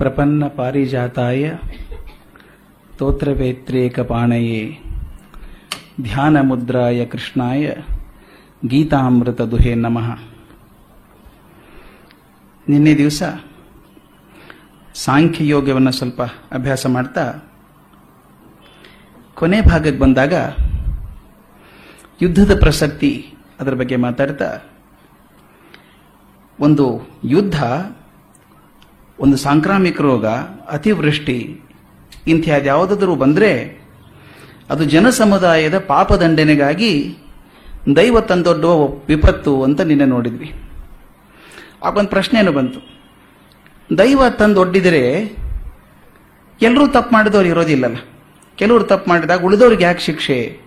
ಪ್ರಪನ್ನ ಪಾರಿಜಾತಾಯ ತೋತ್ರವೇತ್ರೇಕಪಾಣಯೇ ಧ್ಯಾನ ಮುದ್ರಾಯ ಕೃಷ್ಣಾಯ ಗೀತಾಮೃತ ದುಹೇ ನಮಃ. ನಿನ್ನೆ ದಿವಸ ಸಾಂಖ್ಯ ಯೋಗವನ್ನು ಸ್ವಲ್ಪ ಅಭ್ಯಾಸ ಮಾಡ್ತಾ ಕೊನೆ ಭಾಗಕ್ಕೆ ಬಂದಾಗ ಯುದ್ಧದ ಪ್ರಸಕ್ತಿ ಅದರ ಬಗ್ಗೆ ಮಾತಾಡ್ತಾ ಒಂದು ಯುದ್ಧ ಒಂದು ಸಾಂಕ್ರಾಮಿಕ ರೋಗ, ಅತಿವೃಷ್ಟಿ ಇಂಥ್ಯಾವುದಾದರೂ ಬಂದರೆ ಅದು ಜನಸಮುದಾಯದ ಪಾಪದಂಡನೆಗಾಗಿ ದೈವ ತಂದೊಡ್ಡುವ ವಿಪತ್ತು ಅಂತ ನಿನ್ನೆ ನೋಡಿದ್ವಿ. ಆಗೊಂದು ಪ್ರಶ್ನೆಯನ್ನು ಬಂತು. ದೈವ ತಂದೊಡ್ಡಿದರೆ ಎಲ್ಲರೂ ತಪ್ಪು ಮಾಡಿದವರು ಇರೋದಿಲ್ಲಲ್ಲ ಕೆಲವರು ತಪ್ಪು ಮಾಡಿದಾಗ ಉಳಿದವ್ರಿಗೆ ಯಾಕೆ ಶಿಕ್ಷೆ?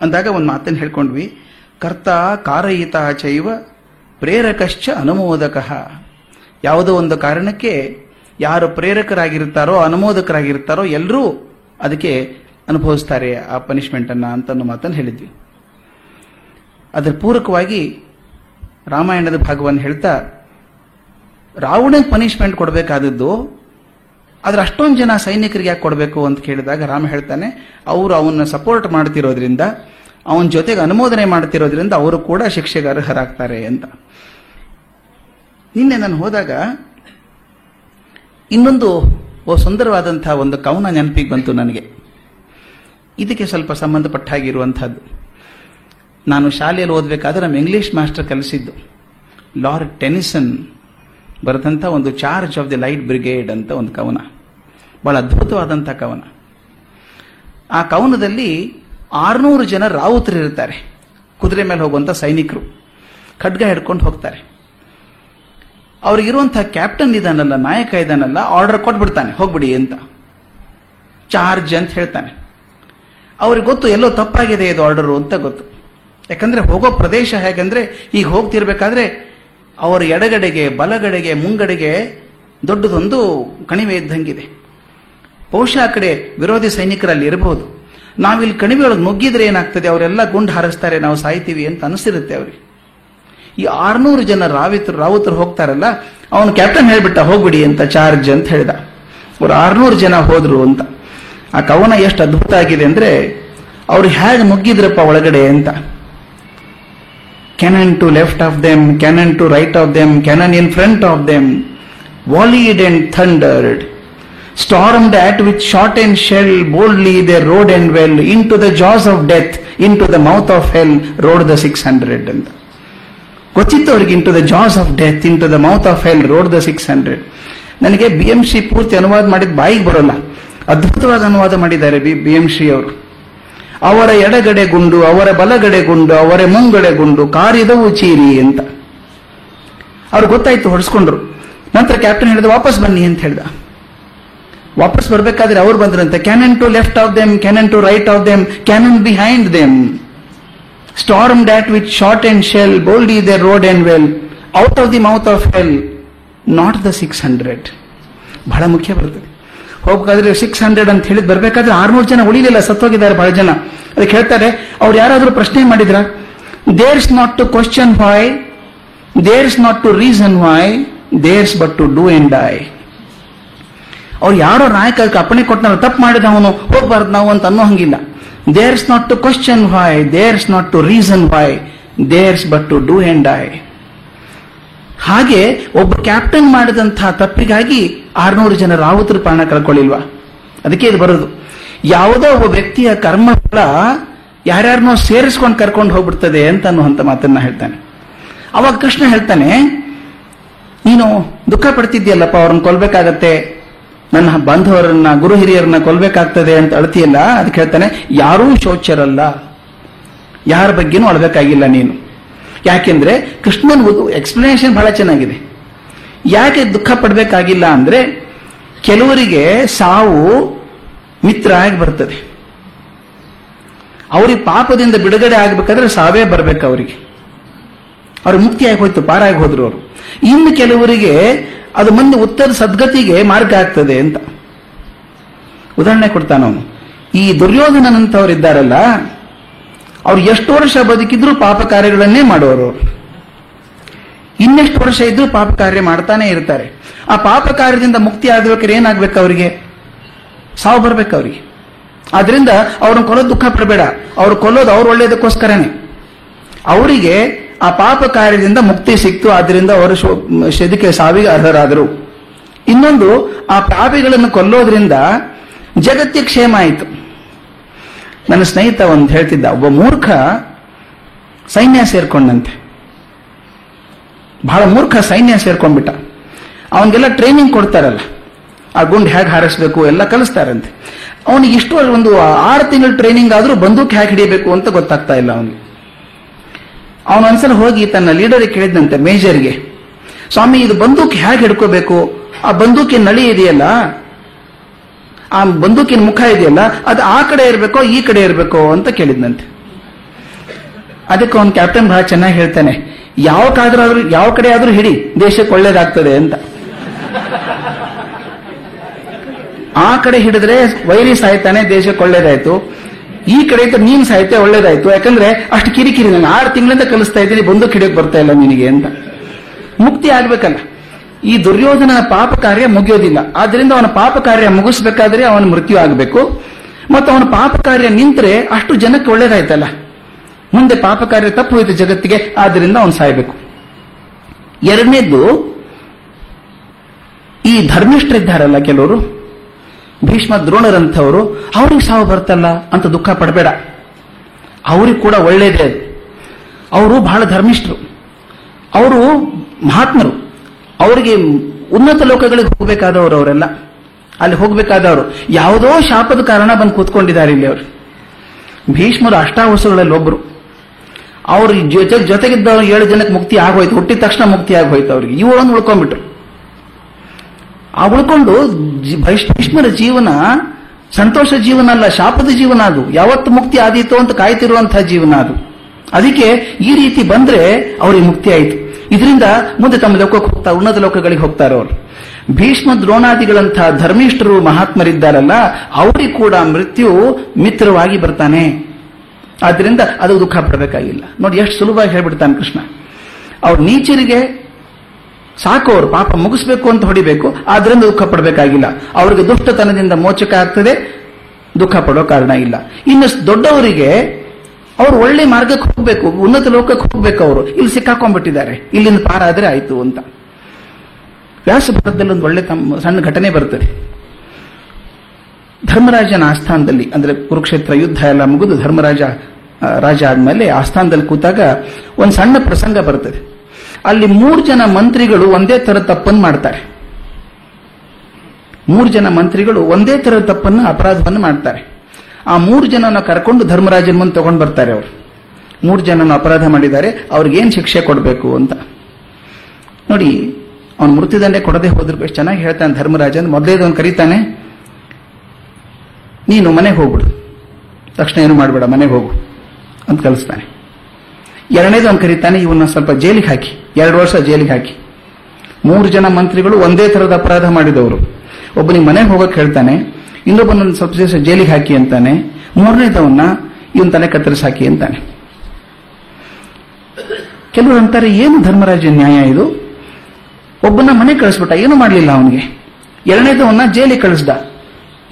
ಅಂದಾಗ ಒಂದು ಮಾತನ್ನು ಹೇಳ್ಕೊಂಡ್ವಿ. ಕರ್ತ ಕಾರಯಿತ ಚೈವ ಪ್ರೇರಕಶ್ಚ ಅನುಮೋದಕ. ಯಾವುದೋ ಒಂದು ಕಾರಣಕ್ಕೆ ಯಾರು ಪ್ರೇರಕರಾಗಿರ್ತಾರೋ, ಅನುಮೋದಕರಾಗಿರ್ತಾರೋ ಎಲ್ಲರೂ ಅದಕ್ಕೆ ಅನುಭವಿಸ್ತಾರೆ ಆ ಪನಿಷ್ಮೆಂಟ್ ಅನ್ನ ಅಂತ ಮಾತನ್ನು ಹೇಳಿದ್ವಿ. ಅದರ ಪೂರಕವಾಗಿ ರಾಮಾಯಣದ ಭಾಗವನ್ನು ಹೇಳ್ತಾ ರಾವಣಗೆ ಪನಿಷ್ಮೆಂಟ್ ಕೊಡಬೇಕಾದದ್ದು, ಆದ್ರೆ ಅಷ್ಟೊಂದು ಜನ ಸೈನಿಕರಿಗೆ ಯಾಕೆ ಕೊಡಬೇಕು ಅಂತ ಕೇಳಿದಾಗ ರಾಮ ಹೇಳ್ತಾನೆ, ಅವರು ಅವನ್ನ ಸಪೋರ್ಟ್ ಮಾಡ್ತಿರೋದ್ರಿಂದ, ಅವನ ಜೊತೆಗೆ ಅನುಮೋದನೆ ಮಾಡ್ತಿರೋದ್ರಿಂದ ಅವರು ಕೂಡ ಶಿಕ್ಷೆಗೆ ಅರ್ಹರಾಗ್ತಾರೆ ಅಂತ. ನಿನ್ನೆ ನಾನು ಹೋದಾಗ ಇನ್ನೊಂದು ಸುಂದರವಾದಂತಹ ಒಂದು ಕವನ ನೆನಪಿಗೆ ಬಂತು ನನಗೆ. ಇದಕ್ಕೆ ಸ್ವಲ್ಪ ಸಂಬಂಧಪಟ್ಟ ಹಾಗಿರುವಂತಹದ್ದು ನಾನು ಶಾಲೆಯಲ್ಲಿ ಓದಬೇಕಾದ್ರೆ ನಮ್ಮ ಇಂಗ್ಲಿಷ್ ಮಾಸ್ಟರ್ ಕಲಿಸಿದ್ದು. ಲಾರ್ಡ್ ಟೆನಿಸನ್ ಬರೆದಂಥ ಒಂದು charge of the light brigade ಅಂತ ಒಂದು ಕವನ. ಬಹಳ ಅದ್ಭುತವಾದಂಥ ಕವನ. ಆ ಕವನದಲ್ಲಿ ಆರ್ನೂರು ಜನ ರಾವುತರಿರ್ತಾರೆ. ಕುದುರೆ ಮೇಲೆ ಹೋಗುವಂಥ ಸೈನಿಕರು. ಖಡ್ಗ ಹಿಡ್ಕೊಂಡು ಹೋಗ್ತಾರೆ. ಅವ್ರಿಗಿರುವಂತಹ ಕ್ಯಾಪ್ಟನ್ ಇದಾನಲ್ಲ, ನಾಯಕ ಇದಾನಲ್ಲ ಆರ್ಡರ್ ಕೊಟ್ಬಿಡ್ತಾನೆ, ಹೋಗ್ಬಿಡಿ ಅಂತ. ಚಾರ್ಜ್ ಅಂತ ಹೇಳ್ತಾನೆ. ಅವ್ರಿಗೆ ಗೊತ್ತು ಎಲ್ಲೋ ತಪ್ಪಾಗಿದೆ ಇದು ಆರ್ಡರ್ ಅಂತ ಗೊತ್ತು. ಯಾಕಂದ್ರೆ ಹೋಗೋ ಪ್ರದೇಶ ಹೇಗಂದ್ರೆ, ಈಗ ಹೋಗ್ತಿರ್ಬೇಕಾದ್ರೆ ಅವರ ಎಡಗಡೆಗೆ, ಬಲಗಡೆಗೆ, ಮುಂಗಡೆಗೆ ದೊಡ್ಡದೊಂದು ಕಣಿವೆ ಇದ್ದಂಗಿದೆ. ಬಹುಶಃ ಆ ಕಡೆ ವಿರೋಧಿ ಸೈನಿಕರಲ್ಲಿ ಇರಬಹುದು. ನಾವಿಲ್ಲಿ ಕಣಿವೆಯೊಳಗೆ ನುಗ್ಗಿದ್ರೆ ಏನಾಗ್ತದೆ? ಅವರೆಲ್ಲ ಗುಂಡು ಹಾರಿಸ್ತಾರೆ, ನಾವು ಸಾಯ್ತೀವಿ ಅಂತ ಅನಿಸಿರುತ್ತೆ ಅವ್ರಿಗೆ. ಈ ಆರ್ನೂರು ಜನ ರಾವಿತರು ರಾವುತರು ಹೋಗ್ತಾರಲ್ಲ, ಅವನು ಕ್ಯಾಪ್ಟನ್ ಹೇಳ್ಬಿಟ್ಟ, ಹೋಗ್ಬಿಡಿ ಅಂತ ಚಾರ್ಜ್ ಅಂತ ಹೇಳಿದ. ಅವ್ರು ಆರ್ನೂರು ಜನ ಹೋದ್ರು ಅಂತ. ಆ ಕವನ ಎಷ್ಟು ಅದ್ಭುತ ಆಗಿದೆ ಅಂದ್ರೆ, ಅವ್ರು ಹೇಗೆ ನುಗ್ಗಿದ್ರಪ್ಪ ಒಳಗಡೆ ಅಂತ. Cannon to left of them cannon to right of them cannon in front of them volleyed and thundered stormed at with shot and shell, boldly they rode and well into the jaws of death, into the mouth of hell, rode the 600 ಅಂತ ಗೊತ್ತಿತ್ತು ಅವ್ರಿಗೆ into the jaws of death into the mouth of hell rode the six hundred ನನಗೆ B M Shri ಪೂರ್ತಿ ಅನುವಾದ ಮಾಡಿದ ಬಾಯಿಗೆ ಬರೋಲ್ಲ. ಅದ್ಭುತವಾದ ಅನುವಾದ ಮಾಡಿದ್ದಾರೆ ಬಿ ಬಿ ಎಂ ಶ್ರೀ ಅವರು. ಅವರ ಎಡಗಡೆ ಗುಂಡು, ಅವರ ಬಲಗಡೆ ಗುಂಡು, ಅವರ ಮುಂಗಡೆ ಗುಂಡು, ಕಾರಿದವು ಚೀರಿ ಅಂತ. ಅವ್ರು ಗೊತ್ತಾಯ್ತು, ಹೊಡೆಸ್ಕೊಂಡ್ರು. ನಂತರ ಕ್ಯಾಪ್ಟನ್ ಹೇಳಿದ, ವಾಪಸ್ ಬನ್ನಿ ಅಂತ ಹೇಳ್ದ. ವಾಪಸ್ ಬರ್ಬೇಕಾದ್ರೆ ಅವ್ರು ಬಂದ್ರಂತೆ cannon to left of them cannon to right of them cannon behind them stormed at with shot and shell, boldly they rode and well, out of the mouth of hell, not the 600. ಬಹಳ ಮುಖ್ಯ ಬರ್ತದೆ. ಹೋಗ್ಬೇಕಾದ್ರೆ six hundred ಅಂತ ಹೇಳಿದ್ ಬರ್ಬೇಕಾದ್ರೆ ಆರ್ನೂರು ಜನ ಉಳಿಲಿಲ್ಲ ಸತ್ತೋಗಿದ್ದಾರೆ ಬಹಳ ಜನ. ಅದಕ್ಕೆ ಹೇಳ್ತಾರೆ ಅವ್ರು ಯಾರಾದರೂ ಪ್ರಶ್ನೆ ಮಾಡಿದ್ರ? There's not to question why there's not to reason why there's but to do and die ಅವ್ರು ಯಾರೋ ನಾಯಕ ಅಪ್ಪಣೆ ಕೊಟ್ಟನಲ್ಲ ತಪ್ಪು ಮಾಡಿದ ಅವನು ಹೋಗ್ಬಾರ್ದು ನಾವು ಅಂತ ಅನ್ನೋ ಹಂಗಿಲ್ಲ. There's not to question why there's not to reason why there's but to do and I ಹಾಗೆ ಒಬ್ಬ ಕ್ಯಾಪ್ಟನ್ ಮಾಡಿದಂತಹ ತಪ್ಪಿಗಾಗಿ ಆರ್ನೂರು ಜನ ರಾವುತರು ಪ್ರಾಣ ಕಳ್ಕೊಳ್ಳಿಲ್ವಾ? ಅದಕ್ಕೆ ಇದು ಬರೋದು. ಯಾವುದೋ ಒಬ್ಬ ವ್ಯಕ್ತಿಯ ಕರ್ಮಫಲ ಯಾರ್ಯಾರನ್ನೋ ಸೇರಿಸ್ಕೊಂಡು ಕರ್ಕೊಂಡು ಹೋಗ್ಬಿಡ್ತದೆ ಅಂತ ಅನ್ನುವಂತ ಮಾತನ್ನ ಹೇಳ್ತಾನೆ. ಅವಾಗ ಕೃಷ್ಣ ಹೇಳ್ತಾನೆ, ನೀನು ದುಃಖ ಪಡ್ತಿದ್ಯಲ್ಲಪ್ಪ ಅವ್ರನ್ನ ಕೊಲ್ಬೇಕಾಗತ್ತೆ. ನನ್ನ ಬಾಂಧವರನ್ನ, ಗುರು ಹಿರಿಯರನ್ನ ಕೊಲ್ಬೇಕಾಗ್ತದೆ ಅಂತ ಅಳ್ತಿಯಲ್ಲ ಅದಕ್ಕೆ ಹೇಳ್ತಾನೆ ಯಾರೂ ಶೌಚರಲ್ಲ ಯಾರ ಬಗ್ಗೆನೂ ಅಳ್ಬೇಕಾಗಿಲ್ಲ ನೀನು. ಯಾಕೆಂದ್ರೆ, ಕೃಷ್ಣನ್ ಎಕ್ಸ್ಪ್ಲನೇಷನ್ ಬಹಳ ಚೆನ್ನಾಗಿದೆ. ಯಾಕೆ ದುಃಖ ಪಡಬೇಕಾಗಿಲ್ಲ ಅಂದ್ರೆ, ಕೆಲವರಿಗೆ ಸಾವು ಮಿತ್ರ ಆಗಿ ಬರ್ತದೆ. ಅವ್ರಿಗೆ ಪಾಪದಿಂದ ಬಿಡುಗಡೆ ಆಗ್ಬೇಕಾದ್ರೆ ಸಾವೇ ಬರ್ಬೇಕು ಅವರಿಗೆ. ಅವ್ರು ಮುಕ್ತಿಯಾಗಿ ಹೋಯ್ತು, ಪಾರಾಗಿ ಹೋದ್ರು ಅವರು. ಇನ್ನು ಕೆಲವರಿಗೆ ಅದು ಮುಂದೆ ಉತ್ತರ ಸದ್ಗತಿಗೆ ಮಾರ್ಗ ಆಗ್ತದೆ ಅಂತ. ಉದಾಹರಣೆ ಕೊಡ್ತಾನ ಅವನು. ಈ ದುರ್ಯೋಧನನಂತವ್ರು ಇದ್ದಾರಲ್ಲ ಅವ್ರು ಎಷ್ಟು ವರ್ಷ ಬದುಕಿದ್ರು ಪಾಪ ಕಾರ್ಯಗಳನ್ನೇ ಮಾಡೋರು. ಇನ್ನೆಷ್ಟು ವರ್ಷ ಇದ್ರೂ ಪಾಪ ಕಾರ್ಯ ಮಾಡ್ತಾನೆ ಇರ್ತಾರೆ. ಆ ಪಾಪ ಕಾರ್ಯದಿಂದ ಮುಕ್ತಿ ಆಗಬೇಕಾದ್ರೆ ಏನಾಗ್ಬೇಕು ಅವರಿಗೆ? ಸಾವು ಬರ್ಬೇಕು ಅವರಿಗೆ. ಆದ್ರಿಂದ ಅವ್ರನ್ನ ಕೊಲ್ಲೋದು ದುಃಖ ಪಡಬೇಡ. ಅವ್ರು ಕೊಲ್ಲೋದು ಅವ್ರು ಒಳ್ಳೇದಕ್ಕೋಸ್ಕರನೇ. ಅವರಿಗೆ ಆ ಪಾಪ ಕಾರ್ಯದಿಂದ ಮುಕ್ತಿ ಸಿಕ್ತು, ಆದ್ರಿಂದ ಅವರು ಶದಿಕೆ ಸಾವಿಗೆ ಅರ್ಹರಾದರು. ಇನ್ನೊಂದು, ಆ ಪಾಪಿಗಳನ್ನು ಕೊಲ್ಲೋದ್ರಿಂದ ಜಗತ್ತಿಗೆ ಕ್ಷೇಮ ಆಯಿತು. ನನ್ನ ಸ್ನೇಹಿತ ಒಂದು ಹೇಳ್ತಿದ್ದ, ಒಬ್ಬ ಮೂರ್ಖ ಸೈನ್ಯ ಸೇರ್ಕೊಂಡಂತೆ. ಬಹಳ ಮೂರ್ಖ ಸೈನ್ಯ ಸೇರ್ಕೊಂಡ್ಬಿಟ್ಟ. ಅವನಿಗೆಲ್ಲ ಟ್ರೈನಿಂಗ್ ಕೊಡ್ತಾರಲ್ಲ. ಆ ಗುಂಡು ಹೇಗೆ ಹಾರಿಸ್ಬೇಕು, ಎಲ್ಲ ಕಲಿಸ್ತಾರಂತೆ. ಅವನಿಗೆ ಇಷ್ಟು ಒಂದು ಆರು ತಿಂಗಳು ಟ್ರೈನಿಂಗ್ ಆದರೂ ಬಂದೂಕ್ ಹೇಗೆ ಹಿಡಿಯಬೇಕು ಅಂತ ಗೊತ್ತಾಗ್ತಾ ಇಲ್ಲ ಅವನಿಗೆ. ಅವನು ಒಂದ್ಸಲ ಹೋಗಿ ತನ್ನ ಲೀಡರ್ ಕೇಳಿದಂತೆ ಮೇಜರ್ಗೆ, ಸ್ವಾಮಿ, ಇದು ಬಂದೂಕ್ ಹೇಗೆ ಹಿಡ್ಕೋಬೇಕು? ಆ ಬಂದೂಕಿನ ನಳಿ ಇದೆಯಲ್ಲ? ಆ ಬಂದೂಕಿನ ಮುಖ ಇದೆಯಲ್ಲ? ಅದು ಆ ಕಡೆ ಇರಬೇಕೋ, ಈ ಕಡೆ ಇರಬೇಕೋ? ಅಂತ ಕೇಳಿದ್ನಂತೆ. ಅದಕ್ಕೆ ಅವನು ಕ್ಯಾಪ್ಟನ್ ಬಹಳ ಚೆನ್ನಾಗಿ ಹೇಳ್ತಾನೆ, ಯಾವ ಕಾದ್ರೂ ಯಾವ ಕಡೆ ಆದ್ರೂ ಹಿಡಿ, ದೇಶಕ್ಕೆ ಒಳ್ಳೇದಾಗ್ತದೆ ಅಂತ. ಆ ಕಡೆ ಹಿಡಿದ್ರೆ ವೈರಿ ಸಾಯ್ತಾನೆ, ದೇಶಕ್ಕೆ ಒಳ್ಳೇದಾಯ್ತು. ಈ ಕಡೆ ಇದ್ರೆ ನೀನ್ ಸಾಹಿತ್ಯ ಒಳ್ಳೇದಾಯ್ತು. ಯಾಕಂದ್ರೆ ಅಷ್ಟು ಕಿರಿಕಿರಿ ನಾನು ಆರು ತಿಂಗಳಿಂದ ಕಲಿಸ್ತಾ ಇದ್ದೀನಿ, ಬಂದು ಕಿಡಿಯಕ್ ಬರ್ತಾ ಇಲ್ಲ ನಿನಗೆ ಅಂತ. ಮುಕ್ತಿ ಆಗ್ಬೇಕಲ್ಲ. ಈ ದುರ್ಯೋಧನನ ಪಾಪ ಕಾರ್ಯ ಮುಗಿಯೋದಿಲ್ಲ. ಆದ್ರಿಂದ ಅವನ ಪಾಪ ಕಾರ್ಯ ಮುಗಿಸ್ಬೇಕಾದ್ರೆ ಅವನ ಮೃತ್ಯು ಆಗಬೇಕು. ಮತ್ತು ಅವನ ಪಾಪ ಕಾರ್ಯ ನಿಂತರೆ ಅಷ್ಟು ಜನಕ್ಕೆ ಒಳ್ಳೇದಾಯ್ತಲ್ಲ. ಮುಂದೆ ಪಾಪ ಕಾರ್ಯ ತಪ್ಪು ಹೋಯ್ತು ಜಗತ್ತಿಗೆ, ಆದ್ರಿಂದ ಅವನು ಸಾಯ್ಬೇಕು. ಎರಡನೇದ್ದು, ಈ ಧರ್ಮಿಷ್ಠರಿದ್ದಾರಲ್ಲ ಕೆಲವರು ಭೀಷ್ಮ ದ್ರೋಣರಂಥವರು ಅವ್ರಿಗೆ ಸಾವು ಬರ್ತಲ್ಲ ಅಂತ ದುಃಖ ಪಡಬೇಡ. ಅವ್ರಿಗೆ ಕೂಡ ಒಳ್ಳೇದೇ. ಅವರು ಬಹಳ ಧರ್ಮಿಷ್ಠರು. ಅವರು ಮಹಾತ್ಮರು. ಅವರಿಗೆ ಉನ್ನತ ಲೋಕಗಳಿಗೆ ಹೋಗಬೇಕಾದವರು ಅವರೆಲ್ಲ. ಅಲ್ಲಿ ಹೋಗಬೇಕಾದವರು. ಯಾವುದೋ ಶಾಪದ ಕಾರಣ ಬಂದು ಕೂತ್ಕೊಂಡಿದ್ದಾರೆ ಇಲ್ಲಿ ಅವರು. ಭೀಷ್ಮರು ಅಷ್ಟಾವಸಗಳಲ್ಲಿ ಒಬ್ಬರು ಅವ್ರ ಜೊತೆ ಜೊತೆಗಿದ್ದವರು ಏಳು ಜನಕ್ಕೆ ಮುಕ್ತಿ ಆಗೋಯ್ತು. ಹುಟ್ಟಿದ ತಕ್ಷಣ ಮುಕ್ತಿ ಆಗೋಯ್ತು ಅವ್ರಿಗೆ. ಇವರನ್ನು ಉಳ್ಕೊಂಡ್ಬಿಟ್ರು. ಆ ಉಳ್ಕೊಂಡು ಭೀಷ್ಮರ ಜೀವನ ಸಂತೋಷ ಜೀವನ ಅಲ್ಲ, ಶಾಪದ ಜೀವನ ಅದು. ಯಾವತ್ತು ಮುಕ್ತಿ ಆದೀತು ಅಂತ ಕಾಯ್ತಿರುವಂತಹ ಜೀವನ ಅದು. ಅದಕ್ಕೆ ಈ ರೀತಿ ಬಂದ್ರೆ ಅವ್ರಿಗೆ ಮುಕ್ತಿ ಆಯಿತು. ಇದರಿಂದ ಮುಂದೆ ತಮ್ಮ ಲೋಕಕ್ಕೆ ಹೋಗ್ತಾ, ಉನ್ನತ ಲೋಕಗಳಿಗೆ ಹೋಗ್ತಾರೆ ಅವರು. ಭೀಷ್ಮ ದ್ರೋಣಾದಿಗಳಂತಹ ಧರ್ಮಿಷ್ಠರು, ಮಹಾತ್ಮರಿದ್ದಾರಲ್ಲ, ಅವರಿಗೆ ಕೂಡ ಮೃತ್ಯು ಮಿತ್ರವಾಗಿ ಬರ್ತಾನೆ. ಆದ್ರಿಂದ ಅದು ದುಃಖ ಪಡಬೇಕಾಗಿಲ್ಲ. ನೋಡಿ, ಎಷ್ಟು ಸುಲಭವಾಗಿ ಹೇಳ್ಬಿಡ್ತಾನೆ ಕೃಷ್ಣ. ಅವ್ರ ನೀಚರಿಗೆ ಸಾಕು ಅವರು ಪಾಪ ಮುಗಿಸ್ಬೇಕು ಅಂತ ಹೊಡಿಬೇಕು, ಆದ್ರಿಂದ ದುಃಖ ಪಡಬೇಕಾಗಿಲ್ಲ. ಅವರಿಗೆ ದುಷ್ಟತನದಿಂದ ಮೋಚಕ ಆಗ್ತದೆ, ದುಃಖ ಪಡೋ ಕಾರಣ ಇಲ್ಲ. ಇನ್ನು ದೊಡ್ಡವರಿಗೆ ಅವ್ರು ಒಳ್ಳೆ ಮಾರ್ಗಕ್ಕೆ ಹೋಗ್ಬೇಕು, ಉನ್ನತ ಲೋಕಕ್ಕೆ ಹೋಗ್ಬೇಕು ಅವರು. ಇಲ್ಲಿ ಸಿಕ್ಕಾಕೊಂಡ್ಬಿಟ್ಟಿದ್ದಾರೆ. ಇಲ್ಲಿಂದ ಪಾರಾದ್ರೆ ಆಯ್ತು ಅಂತ. ವ್ಯಾಸಭಾರತದಲ್ಲಿ ಒಂದು ಒಳ್ಳೆ ತಮ್ಮ ಸಣ್ಣ ಘಟನೆ ಬರ್ತದೆ. ಧರ್ಮರಾಜನ ಆಸ್ಥಾನದಲ್ಲಿ, ಅಂದ್ರೆ ಕುರುಕ್ಷೇತ್ರ ಯುದ್ಧ ಎಲ್ಲ ಮುಗಿದು ಧರ್ಮರಾಜ ರಾಜ ಆದ್ಮೇಲೆ ಆಸ್ಥಾನದಲ್ಲಿ ಕೂತಾಗ ಒಂದು ಸಣ್ಣ ಪ್ರಸಂಗ ಬರ್ತದೆ. ಅಲ್ಲಿ ಮೂರು ಜನ ಮಂತ್ರಿಗಳು ಒಂದೇ ತರ ತಪ್ಪನ್ನು ಮಾಡ್ತಾರೆ. ಮೂರು ಜನ ಮಂತ್ರಿಗಳು ಒಂದೇ ತರ ತಪ್ಪನ್ನು ಅಪರಾಧವನ್ನು ಮಾಡ್ತಾರೆ. ಆ ಮೂರು ಜನನ ಕರ್ಕೊಂಡು ಧರ್ಮರಾಜನ ಮುಂದೆ ತಗೊಂಡು ಬರ್ತಾರೆ ಅವರು. ಮೂರು ಜನನ ಅಪರಾಧ ಮಾಡಿದ್ದಾರೆ ಅವ್ರಿಗೇನು ಶಿಕ್ಷೆ ಕೊಡಬೇಕು ಅಂತ. ನೋಡಿ, ಅವನು ಮೃತ್ಯುದಂಡೆ ಕೊಡದೆ ಹೋದ್ರು ಎಷ್ಟು ಚೆನ್ನಾಗಿ ಹೇಳ್ತಾನೆ ಧರ್ಮರಾಜನ್, ಮೊದಲೇದವನು ಕರೀತಾನೆ, ನೀನು ಮನೆಗೆ ಹೋಗ್ಬಿಡು. ತಕ್ಷಣ ಏನು ಮಾಡಬೇಡ, ಮನೆಗೆ ಹೋಗು ಅಂತ ಕಲಿಸ್ತಾನೆ. ಎರಡನೇದು ಅವನು ಕರೀತಾನೆ ಇವನ್ನ ಸ್ವಲ್ಪ ಜೈಲಿಗೆ ಹಾಕಿ. ಎರಡು ವರ್ಷ ಜೈಲಿಗೆ ಹಾಕಿ. ಮೂರು ಜನ ಮಂತ್ರಿಗಳು ಒಂದೇ ತರದ ಅಪರಾಧ ಮಾಡಿದವರು. ಒಬ್ಬನಿಗೆ ಮನೆಗೆ ಹೋಗಕ್ಕೆ ಹೇಳ್ತಾನೆ ಇನ್ನೊಬ್ಬನ ಸ್ವಲ್ಪ ದಿವಸ ಜೈಲಿಗೆ ಹಾಕಿ ಅಂತಾನೆ, ಮೂರನೇದವನ್ನ ಇವನ್ ತಲೆ ಕತ್ತರಿಸಿ ಹಾಕಿ ಅಂತಾನೆ. ಕೆಲವರು ಅಂತಾರೆ, ಏನು ಧರ್ಮರಾಜ ನ್ಯಾಯ ಇದು? ಒಬ್ಬನ ಮನೆ ಕಳಿಸ್ಬಿಟ್ಟ, ಏನು ಮಾಡಲಿಲ್ಲ ಅವನಿಗೆ? ಎರಡನೇದವನ್ನ ಜೈಲಿಗೆ ಕಳಿಸ್ದ.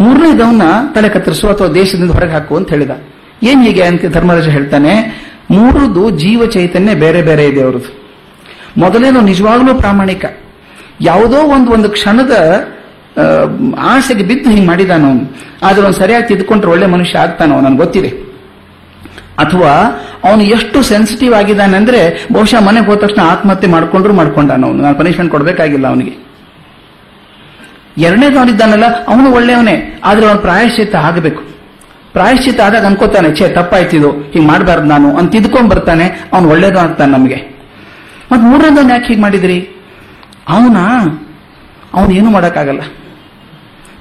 ಮೂರನೇದವನ್ನ ತಲೆ ಕತ್ತರಿಸು ಅಥವಾ ದೇಶದಿಂದ ಹೊರಗೆ ಹಾಕು ಅಂತ ಹೇಳಿದ. ಏನ್ ಹೀಗೆ ಅಂತ ಧರ್ಮರಾಜ ಹೇಳ್ತಾನೆ, ಮೂರದು ಜೀವ ಚೈತನ್ಯ ಬೇರೆ ಬೇರೆ ಇದೆ ಅವ್ರದ್ದು. ಮೊದಲೇನು ನಿಜವಾಗ್ಲೂ ಪ್ರಾಮಾಣಿಕ. ಯಾವುದೋ ಒಂದು ಒಂದು ಕ್ಷಣದ ಆಸೆಗೆ ಬಿದ್ದು ಹಿಂಗೆ ಮಾಡಿದಾನ, ಆದ್ರೆ ಅವನು ಸರಿಯಾಗಿ ತಿದ್ಕೊಂಡ್ರೆ ಒಳ್ಳೆ ಮನುಷ್ಯ ಆಗ್ತಾನೋ, ನನ್ಗೆ ಗೊತ್ತಿದೆ. ಅಥವಾ ಅವನು ಎಷ್ಟು ಸೆನ್ಸಿಟಿವ್ ಆಗಿದ್ದಾನೆ ಅಂದ್ರೆ ಬಹುಶಃ ಮನೆಗೆ ಹೋದ ತಕ್ಷಣ ಆತ್ಮಹತ್ಯೆ ಮಾಡ್ಕೊಂಡ್ರು ಮಾಡ್ಕೊಂಡಾನ ನಾನು ಪನಿಷ್ಮೆಂಟ್ ಕೊಡಬೇಕಾಗಿಲ್ಲ ಅವನಿಗೆ. ಎರಡನೇದವನಿದ್ದಾನಲ್ಲ ಅವನು ಒಳ್ಳೆಯವನೇ, ಆದ್ರೆ ಅವನು ಪ್ರಾಯಶ್ಚಿತ್ತ ಆಗಬೇಕು. ಪ್ರಾಯಶ್ಚಿತ್ತ ಆದಾಗ ಅನ್ಕೋತಾನೆ, ಛೇ ತಪ್ಪಾಯ್ತಿದು ಹಿಂಗೆ ಮಾಡಬಾರ್ದು ನಾನು. ಅಂತ ತಿದ್ಕೊಂಡ್ ಬರ್ತಾನೆ, ಅವನು ಒಳ್ಳೇದು ಆಗ್ತಾನೆ ನಮಗೆ. ಮತ್ ಮೂರನೇದನ್ನು ಯಾಕೆ ಹೀಗೆ ಮಾಡಿದ್ರಿ? ಅವನ? ಅವನು ಏನು ಮಾಡೋಕ್ಕಾಗಲ್ಲ.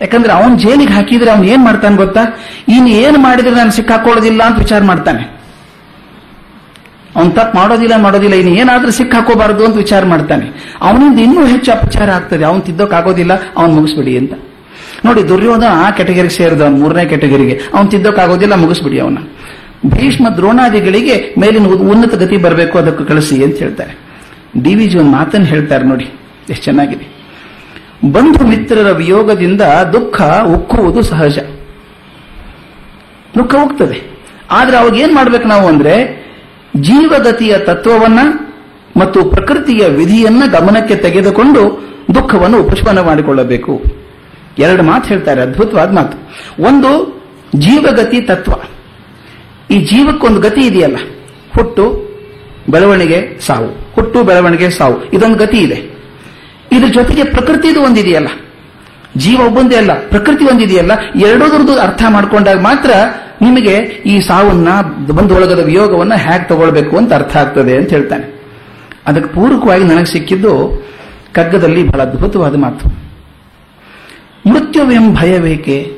ಯಾಕಂದ್ರೆ ಅವನ್ ಜೈಲಿಗೆ ಹಾಕಿದ್ರೆ ಅವ್ನು ಏನ್ ಮಾಡ್ತಾನೆ ಗೊತ್ತಾ? ಇನ್ನು ಏನು ಮಾಡಿದ್ರೆ ನಾನು ಸಿಕ್ಕಾಕೊಳ್ಳೋದಿಲ್ಲ ಅಂತ ವಿಚಾರ ಮಾಡ್ತಾನೆ. ಅವ್ನು ತಪ್ಪು ಮಾಡೋದಿಲ್ಲ ಮಾಡೋದಿಲ್ಲ ಇನ್ನು ಏನಾದ್ರೂ ಸಿಕ್ಕಾಕೋಬಾರದು ಅಂತ ವಿಚಾರ ಮಾಡ್ತಾನೆ. ಅವನಿಂದ ಇನ್ನೂ ಹೆಚ್ಚು ಅಪಚಾರ ಆಗ್ತದೆ. ಅವ್ನು ತಿದ್ದೋಕ್ಕಾಗೋದಿಲ್ಲ ಅವ್ನು ಮುಗಿಸ್ಬಿಡಿ ಅಂತ. ನೋಡಿ, ದುರ್ಯೋಧನ ಆ ಕೆಟಗರಿಗೆ ಸೇರಿದ ಅವ್ನು ಮೂರನೇ ಕೆಟಗರಿಗೆ ಅವ್ನು ತಿದ್ದೋಕ್ಕಾಗೋದಿಲ್ಲ ಮುಗಿಸ್ಬಿಡಿ ಅವನ ಭೀಷ್ಮ ದ್ರೋಣಾದಿಗಳಿಗೆ ಮೇಲಿನ ಉನ್ನತ ಗತಿ ಬರಬೇಕು, ಅದಕ್ಕೆ ಕಳಿಸಿ ಅಂತ ಹೇಳ್ತಾರೆ. ಡಿ ವಿ ಜಿ ಒಂದು ಮಾತನ್ನು ಹೇಳ್ತಾರೆ ನೋಡಿ. ಎಷ್ಟು ಚೆನ್ನಾಗಿದೆ. ಬಂಧು ಮಿತ್ರರ ವಿಯೋಗದಿಂದ ದುಃಖ ಉಕ್ಕುವುದು ಸಹಜ. ದುಃಖ ಉಕ್ತದೆ. ಆದ್ರೆ ಅವಾಗ ಏನ್ ಮಾಡ್ಬೇಕು ನಾವು ಅಂದ್ರೆ ಜೀವಗತಿಯ ತತ್ವವನ್ನ ಮತ್ತು ಪ್ರಕೃತಿಯ ವಿಧಿಯನ್ನ ಗಮನಕ್ಕೆ ತೆಗೆದುಕೊಂಡು ದುಃಖವನ್ನು ಉಪಶಮನ ಮಾಡಿಕೊಳ್ಳಬೇಕು. ಎರಡು ಮಾತು ಹೇಳ್ತಾರೆ, ಅದ್ಭುತವಾದ ಮಾತು. ಒಂದು, ಜೀವಗತಿ ತತ್ವ. ಈ ಜೀವಕ್ಕೊಂದು ಗತಿ ಇದೆಯಲ್ಲ. ಹುಟ್ಟು ಬೆಳವಣಿಗೆ ಸಾವು, ಹುಟ್ಟು ಬೆಳವಣಿಗೆ ಸಾವು, ಇದೊಂದು ಗತಿ ಇದೆ. ಇದ್ರ ಜೊತೆಗೆ ಪ್ರಕೃತಿದು ಒಂದಿದೆಯಲ್ಲ. ಜೀವ ಒಬ್ಬೊಂದೇ ಅಲ್ಲ, ಪ್ರಕೃತಿ ಒಂದಿದೆಯಲ್ಲ. ಎರಡೋದ್ರದ್ದು ಅರ್ಥ ಮಾಡಿಕೊಂಡಾಗ ಮಾತ್ರ ನಿಮಗೆ ಈ ಸಾವನ್ನ, ಬಂಧುವಳಗದ ವಿಯೋಗವನ್ನ ಹೇಗೆ ತಗೊಳ್ಬೇಕು ಅಂತ ಅರ್ಥ ಆಗ್ತದೆ ಅಂತ ಹೇಳ್ತಾನೆ. ಅದಕ್ಕೆ ಪೂರಕವಾಗಿ ನನಗೆ ಸಿಕ್ಕಿದ್ದು ಕಗ್ಗದಲ್ಲಿ ಬಹಳ ಅದ್ಭುತವಾದ ಮಾತು. ಮೃತ್ಯುವೆಂ ಭಯವೇಕೆ?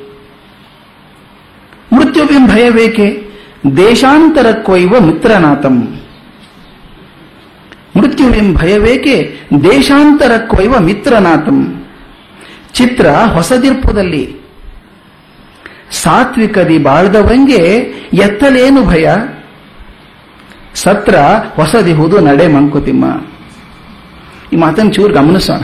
ಮೃತ್ಯುವೆಂ ಭಯವೇಕೆ? ದೇಶಾಂತರಕ್ಕೊಯ್ವ ಮಿತ್ರನಾಥಂ. ಮೃತ್ಯುವೆಂ ಭಯವೇಕೆ? ದೇಶಾಂತರ ಕೊಯ್ವ ಮಿತ್ರನಾಥಂ. ಚಿತ್ರ ಹೊಸದಿರ್ಪುದಲ್ಲಿ. ಸಾತ್ವಿಕದಿ ಬಾಳ್ದವಂಗೆ ಎತ್ತಲೇನು ಭಯ? ಸತ್ರ ಹೊಸದಿಹುದು ನಡೆ ಮಂಕುತಿಮ್ಮ. ಈ ಮಾತನ್ನು ಚೂರು ಗಮನಿಸೋಣ.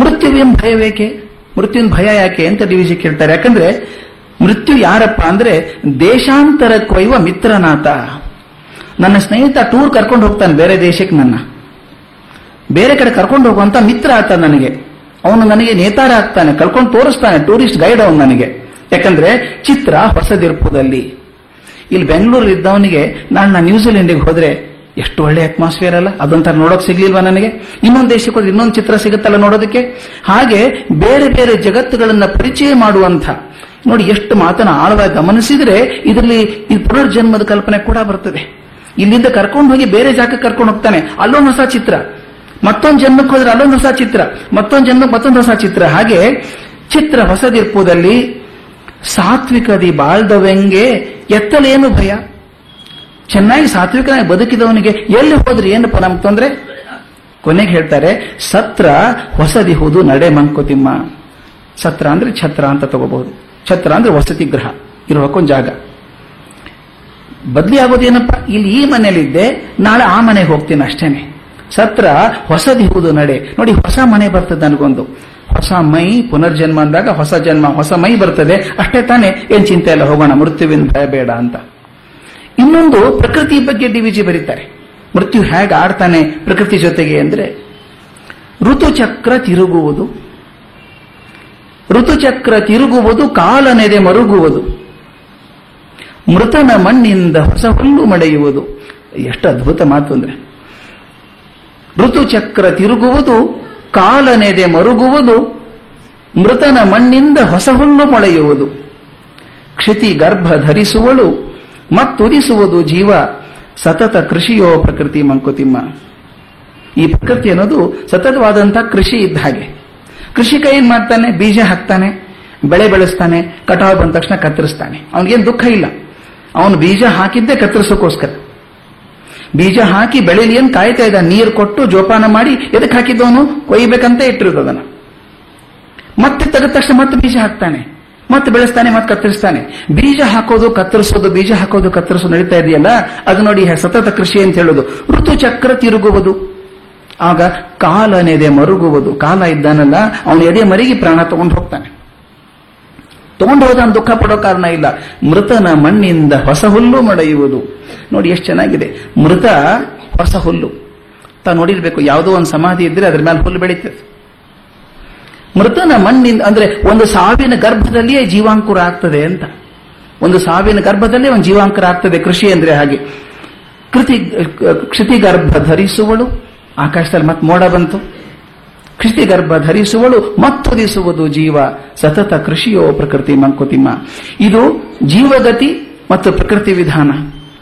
ಮೃತ್ಯುವಿನ ಭಯವೇಕೆ? ಮೃತ್ಯುವಿನ ಭಯ ಯಾಕೆ ಅಂತ ಡಿವಿಜಿ ಕೇಳ್ತಾರೆ. ಯಾಕಂದ್ರೆ ಮೃತ್ಯು ಯಾರಪ್ಪ ಅಂದ್ರೆ ದೇಶಾಂತರಕ್ಕೊಯ್ವ ಮಿತ್ರನಾಥ. ನನ್ನ ಸ್ನೇಹಿತ ಟೂರ್ ಕರ್ಕೊಂಡು ಹೋಗ್ತಾನೆ ಬೇರೆ ದೇಶಕ್ಕೆ ನನ್ನ. ಬೇರೆ ಕಡೆ ಕರ್ಕೊಂಡು ಹೋಗುವಂತ ಮಿತ್ರ ಆತ ನನಗೆ. ಅವನು ನನಗೆ ನೇತಾರ ಆಗ್ತಾನೆ, ಕರ್ಕೊಂಡು ತೋರಿಸ್ತಾನೆ ಟೂರಿಸ್ಟ್ ಗೈಡ್ ಅವನು ನನಗೆ. ಯಾಕಂದ್ರೆ ಚಿತ್ರ ಹೊಸದಿರ್ಪುದಲ್ಲಿ. ಇಲ್ಲಿ ಬೆಂಗಳೂರು ಇದ್ದವನಿಗೆ ನಾನು ನಾನು ನ್ಯೂಜಿಲೆಂಡಿಗೆ ಹೋದ್ರೆ ಎಷ್ಟು ಒಳ್ಳೆ ಅಟ್ಮಾಸ್ಫಿಯರ್ ಅಲ್ಲ? ಅದೊಂಥರ ನೋಡೋಕೆ ಸಿಗ್ಲಿಲ್ವಾ ನನಗೆ? ಇನ್ನೊಂದು ದೇಶಕ್ಕೆ ಹೋದ್ರೆ ಇನ್ನೊಂದು ಚಿತ್ರ ಸಿಗುತ್ತಲ್ಲ ನೋಡೋದಕ್ಕೆ? ಹಾಗೆ ಬೇರೆ ಬೇರೆ ಜಗತ್ತುಗಳನ್ನ ಪರಿಚಯ ಮಾಡುವಂಥ. ನೋಡಿ, ಎಷ್ಟು ಮಾತನ್ನ ಆಳವಾಗಿ ಗಮನಿಸಿದ್ರೆ ಇದರಲ್ಲಿ ಈ ಪುನರ್ಜನ್ಮದ ಕಲ್ಪನೆ ಕೂಡ ಬರ್ತದೆ. ಇಲ್ಲಿಂದ ಕರ್ಕೊಂಡು ಹೋಗಿ ಬೇರೆ ಜಾಗಕ್ಕೆ ಕರ್ಕೊಂಡು ಹೋಗ್ತಾನೆ. ಅಲ್ಲೊಂದು ಹೊಸ ಚಿತ್ರ. ಮತ್ತೊಂದು ಜನ್ಮಕ್ಕೆ ಹೋದ್ರೆ ಅಲ್ಲೊಂದು ಹೊಸ ಚಿತ್ರ. ಮತ್ತೊಂದು ಜನ್ಮಕ್ಕೆ ಮತ್ತೊಂದು ಹೊಸ ಚಿತ್ರ. ಹಾಗೆ ಚಿತ್ರ ಹೊಸದಿರ್ಪುದಲ್ಲಿ ಸಾತ್ವಿಕದಿ ಬಾಳ್ದವೆಂಗೆ ಎತ್ತಲೇನು ಭಯ? ಚೆನ್ನಾಗಿ ಸಾತ್ವಿಕನಾಗಿ ಬದುಕಿದವನಿಗೆ ಎಲ್ಲಿ ಹೋದ್ರೆ? ಏನಪ್ಪ ನಮ್ಗೆ ತೊಂದ್ರೆ? ಕೊನೆಗೆ ಹೇಳ್ತಾರೆ, ಸತ್ರ ಹೊಸದಿಹುದು ನಡೆ ಮಂಕುತಿಮ್ಮ. ಸತ್ರ ಅಂದ್ರೆ ಛತ್ರ ಅಂತ ತಗೋಬಹುದು. ಛತ್ರ ಅಂದ್ರೆ ವಸತಿ ಗೃಹ. ಇರುವಕ್ಕೊಂದು ಜಾಗ. ಬದಲಿ ಆಗೋದೇನಪ್ಪ ಇಲ್ಲಿ ಈ ಮನೇಲಿದ್ದೆ ನಾಳೆ ಆ ಮನೆಗೆ ಹೋಗ್ತೀನಿ ಅಷ್ಟೇನೆ. ಸತ್ರ ಹೊಸದಿಹುದು ನಡೆ. ನೋಡಿ, ಹೊಸ ಮನೆ ಬರ್ತದೆ ನನಗೊಂದು ಹೊಸ ಮೈ ಪುನರ್ಜನ್ಮ ಅಂದಾಗ ಹೊಸ ಜನ್ಮ, ಹೊಸ ಮೈ ಬರ್ತದೆ. ಅಷ್ಟೇ ತಾನೆ, ಏನ್ ಚಿಂತೆ ಇಲ್ಲ, ಹೋಗೋಣ. ಮೃತ್ಯುವಿನ ಭಯ ಬೇಡ ಅಂತ. ಇನ್ನೊಂದು ಪ್ರಕೃತಿ ಬಗ್ಗೆ ಡಿ ವಿಜಿ ಬರೀತಾರೆ. ಮೃತ್ಯು ಹೇಗೆ ಆಡ್ತಾನೆ ಪ್ರಕೃತಿ ಜೊತೆಗೆ ಅಂದ್ರೆ, ಋತುಚಕ್ರ ತಿರುಗುವುದು. ಋತುಚಕ್ರ ತಿರುಗುವುದು, ಕಾಲನೆದೆ ಮರುಗುವುದು. ಮೃತನ ಮಣ್ಣಿಂದ ಹೊಸ ಹುಲ್ಲು ಮಡೆಯುವುದು. ಎಷ್ಟು ಅದ್ಭುತ ಮಾತು ಅಂದ್ರೆ. ಋತುಚಕ್ರ ತಿರುಗುವುದು, ಕಾಲನೆದೆ ಮರುಗುವುದು, ಮೃತನ ಮಣ್ಣಿಂದ ಹೊಸ ಹುಲ್ಲು ಮೊಳೆಯುವುದು. ಕ್ಷಿತಿ ಗರ್ಭ ಧರಿಸುವಳು, ಮತ್ತುರಿಸುವುದು ಜೀವ, ಸತತ ಕೃಷಿಯೋ ಪ್ರಕೃತಿ ಮಂಕುತಿಮ್ಮ. ಈ ಪ್ರಕೃತಿ ಅನ್ನೋದು ಸತತವಾದಂತಹ ಕೃಷಿ ಇದ್ದ ಹಾಗೆ. ಕೃಷಿಕ ಏನ್ ಮಾಡ್ತಾನೆ? ಬೀಜ ಹಾಕ್ತಾನೆ, ಬೆಳೆ ಬೆಳೆಸ್ತಾನೆ, ಕಟಾವು ಬಂದ ತಕ್ಷಣ ಕತ್ತರಿಸ್ತಾನೆ. ಅವನಿಗೇನು ದುಃಖ ಇಲ್ಲ. ಅವನು ಬೀಜ ಹಾಕಿದ್ದೇ ಕತ್ತರಿಸೋಕೋಸ್ಕರ. ಬೀಜ ಹಾಕಿ ಬೆಳೆಲಿ ಅಂತ ಕಾಯ್ತಾ ಇದ್ದ, ನೀರು ಕೊಟ್ಟು ಜೋಪಾನ ಮಾಡಿ ಎದಕ್ಕೆ ಹಾಕಿದ್ದವನು ಕೊಯ್ಬೇಕಂತ ಅದನ್ನ. ಮತ್ತೆ ತೆಗೆದ ತಕ್ಷಣ ಮತ್ತೆ ಬೀಜ ಹಾಕ್ತಾನೆ. ಮತ್ತೆ ಬೆಳೆಸ್ತಾನೆ, ಮತ್ತೆ ಕತ್ತರಿಸ್ತಾನೆ. ಬೀಜ ಹಾಕೋದು, ಕತ್ತರಿಸೋದು, ಬೀಜ ಹಾಕೋದು, ಕತ್ತರಿಸೋದು ನಡೀತಾ ಇದೆಯಲ್ಲ? ಅದು ನೋಡಿ ಸತತ ಕೃಷಿ ಅಂತ ಹೇಳೋದು. ಋತುಚಕ್ರ ತಿರುಗುವುದು. ಆಗ ಕಾಲನೆದೆ ಮರುಗುವುದು. ಕಾಲ ಇದ್ದಾನಲ್ಲ, ಅವನು ಎದೆ ಮರಿಗಿ ಪ್ರಾಣ ತಗೊಂಡು ಹೋಗ್ತಾನೆ. ತಗೊಂಡು ಹೋದ ದುಃಖ ಪಡೋ ಕಾರಣ ಇಲ್ಲ. ಮೃತನ ಮಣ್ಣಿಂದ ಹೊಸ ಹುಲ್ಲು ಮಡೆಯುವುದು ನೋಡಿ ಎಷ್ಟು ಚೆನ್ನಾಗಿದೆ. ಮೃತ ಹೊಸ ಹುಲ್ಲು. ತಾ ನೋಡಿರ್ಬೇಕು, ಯಾವುದೋ ಒಂದು ಸಮಾಧಿ ಇದ್ರೆ ಅದ್ರ ಮೇಲೆ ಹುಲ್ಲು ಬೆಳೀತದೆ. ಮೃತನ ಮಣ್ಣಿಂದ, ಅಂದ್ರೆ ಒಂದು ಸಾವಿನ ಗರ್ಭದಲ್ಲಿಯೇ ಜೀವಾಂಕುರ ಆಗ್ತದೆ ಅಂತ. ಒಂದು ಸಾವಿನ ಗರ್ಭದಲ್ಲೇ ಒಂದು ಜೀವಾಂಕುರ ಆಗ್ತದೆ ಕೃಷಿ ಅಂದ್ರೆ ಹಾಗೆ. ಕೃತಿ ಕ್ಷಿತಿ ಗರ್ಭ ಧರಿಸುವಳು. ಆಕಾಶದಲ್ಲಿ ಮತ್ತೆ ಮೋಡ ಬಂತು. ಕ್ಷಿತಿ ಗರ್ಭ ಧರಿಸುವಳು ಮತ್ತೊದಿಸುವುದು ಜೀವ. ಸತತ ಕೃಷಿಯೋ ಪ್ರಕೃತಿ ಮಂಕುತಿಮ್ಮ. ಇದು ಜೀವಗತಿ ಮತ್ತು ಪ್ರಕೃತಿ ವಿಧಾನ.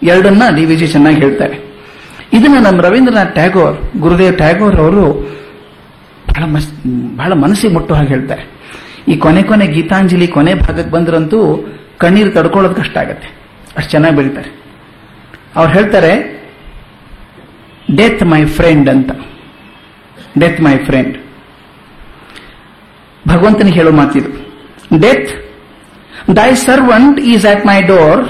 ಎರಡನ್ನ ಡಿ ವಿಜಿ ಚೆನ್ನಾಗಿ ಹೇಳ್ತಾರೆ. ಇದನ್ನ ನಮ್ಮ ರವೀಂದ್ರನಾಥ್ ಟ್ಯಾಗೋರ್, ಗುರುದೇವ್ ಟ್ಯಾಗೋರ್ ಅವರು ಬಹಳ ಬಹಳ ಮನಸ್ಸಿಗೆ ಮುಟ್ಟು ಹಾಗೆ ಹೇಳ್ತಾರೆ. ಈ ಕೊನೆ ಕೊನೆ ಗೀತಾಂಜಲಿ ಕೊನೆ ಭಾಗಕ್ಕೆ ಬಂದ್ರಂತೂ ಕಣ್ಣೀರು ತಡ್ಕೊಳ್ಳೋದು ಕಷ್ಟ ಆಗತ್ತೆ. ಅಷ್ಟು ಚೆನ್ನಾಗಿ ಬೆಳಿತಾರೆ. ಅವ್ರು ಹೇಳ್ತಾರೆ ಡೆತ್ ಮೈ ಫ್ರೆಂಡ್ ಅಂತ. ಡೆತ್ ಮೈ ಫ್ರೆಂಡ್ ಭಗವಂತನ ಹೇಳೋ ಮಾತಿದು. Death thy servant is at my door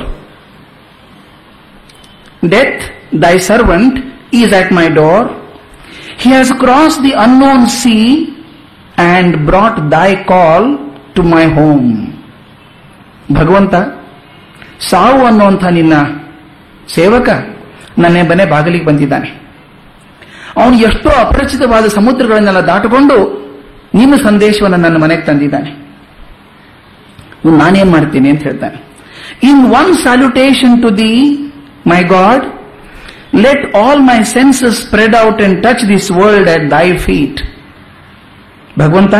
death thy servant is at my door he has cross the unknown sea and brought thy call to my home ಭಗವಂತ, ಸಾವು ಅನ್ನುವಂಥ ನಿನ್ನ ಸೇವಕ ನನ್ನ ಮನೆ ಬಾಗಿಲಿಗೆ ಬಂದಿದ್ದಾನೆ. ಅವನು ಎಷ್ಟೋ ಅಪರಿಚಿತವಾದ ಸಮುದ್ರಗಳನ್ನೆಲ್ಲ ದಾಟಿಕೊಂಡು ನಿಮ್ಮ ಸಂದೇಶವನ್ನು ನನ್ನ ಮನೆಗೆ ತಂದಿದ್ದಾನೆ. ನಾನೇನ್ ಮಾಡ್ತೀನಿ ಅಂತ ಹೇಳ್ತಾನೆ. In one salutation to thee my god let all my senses spread out and touch this world at thy feet ಭಗವಂತ,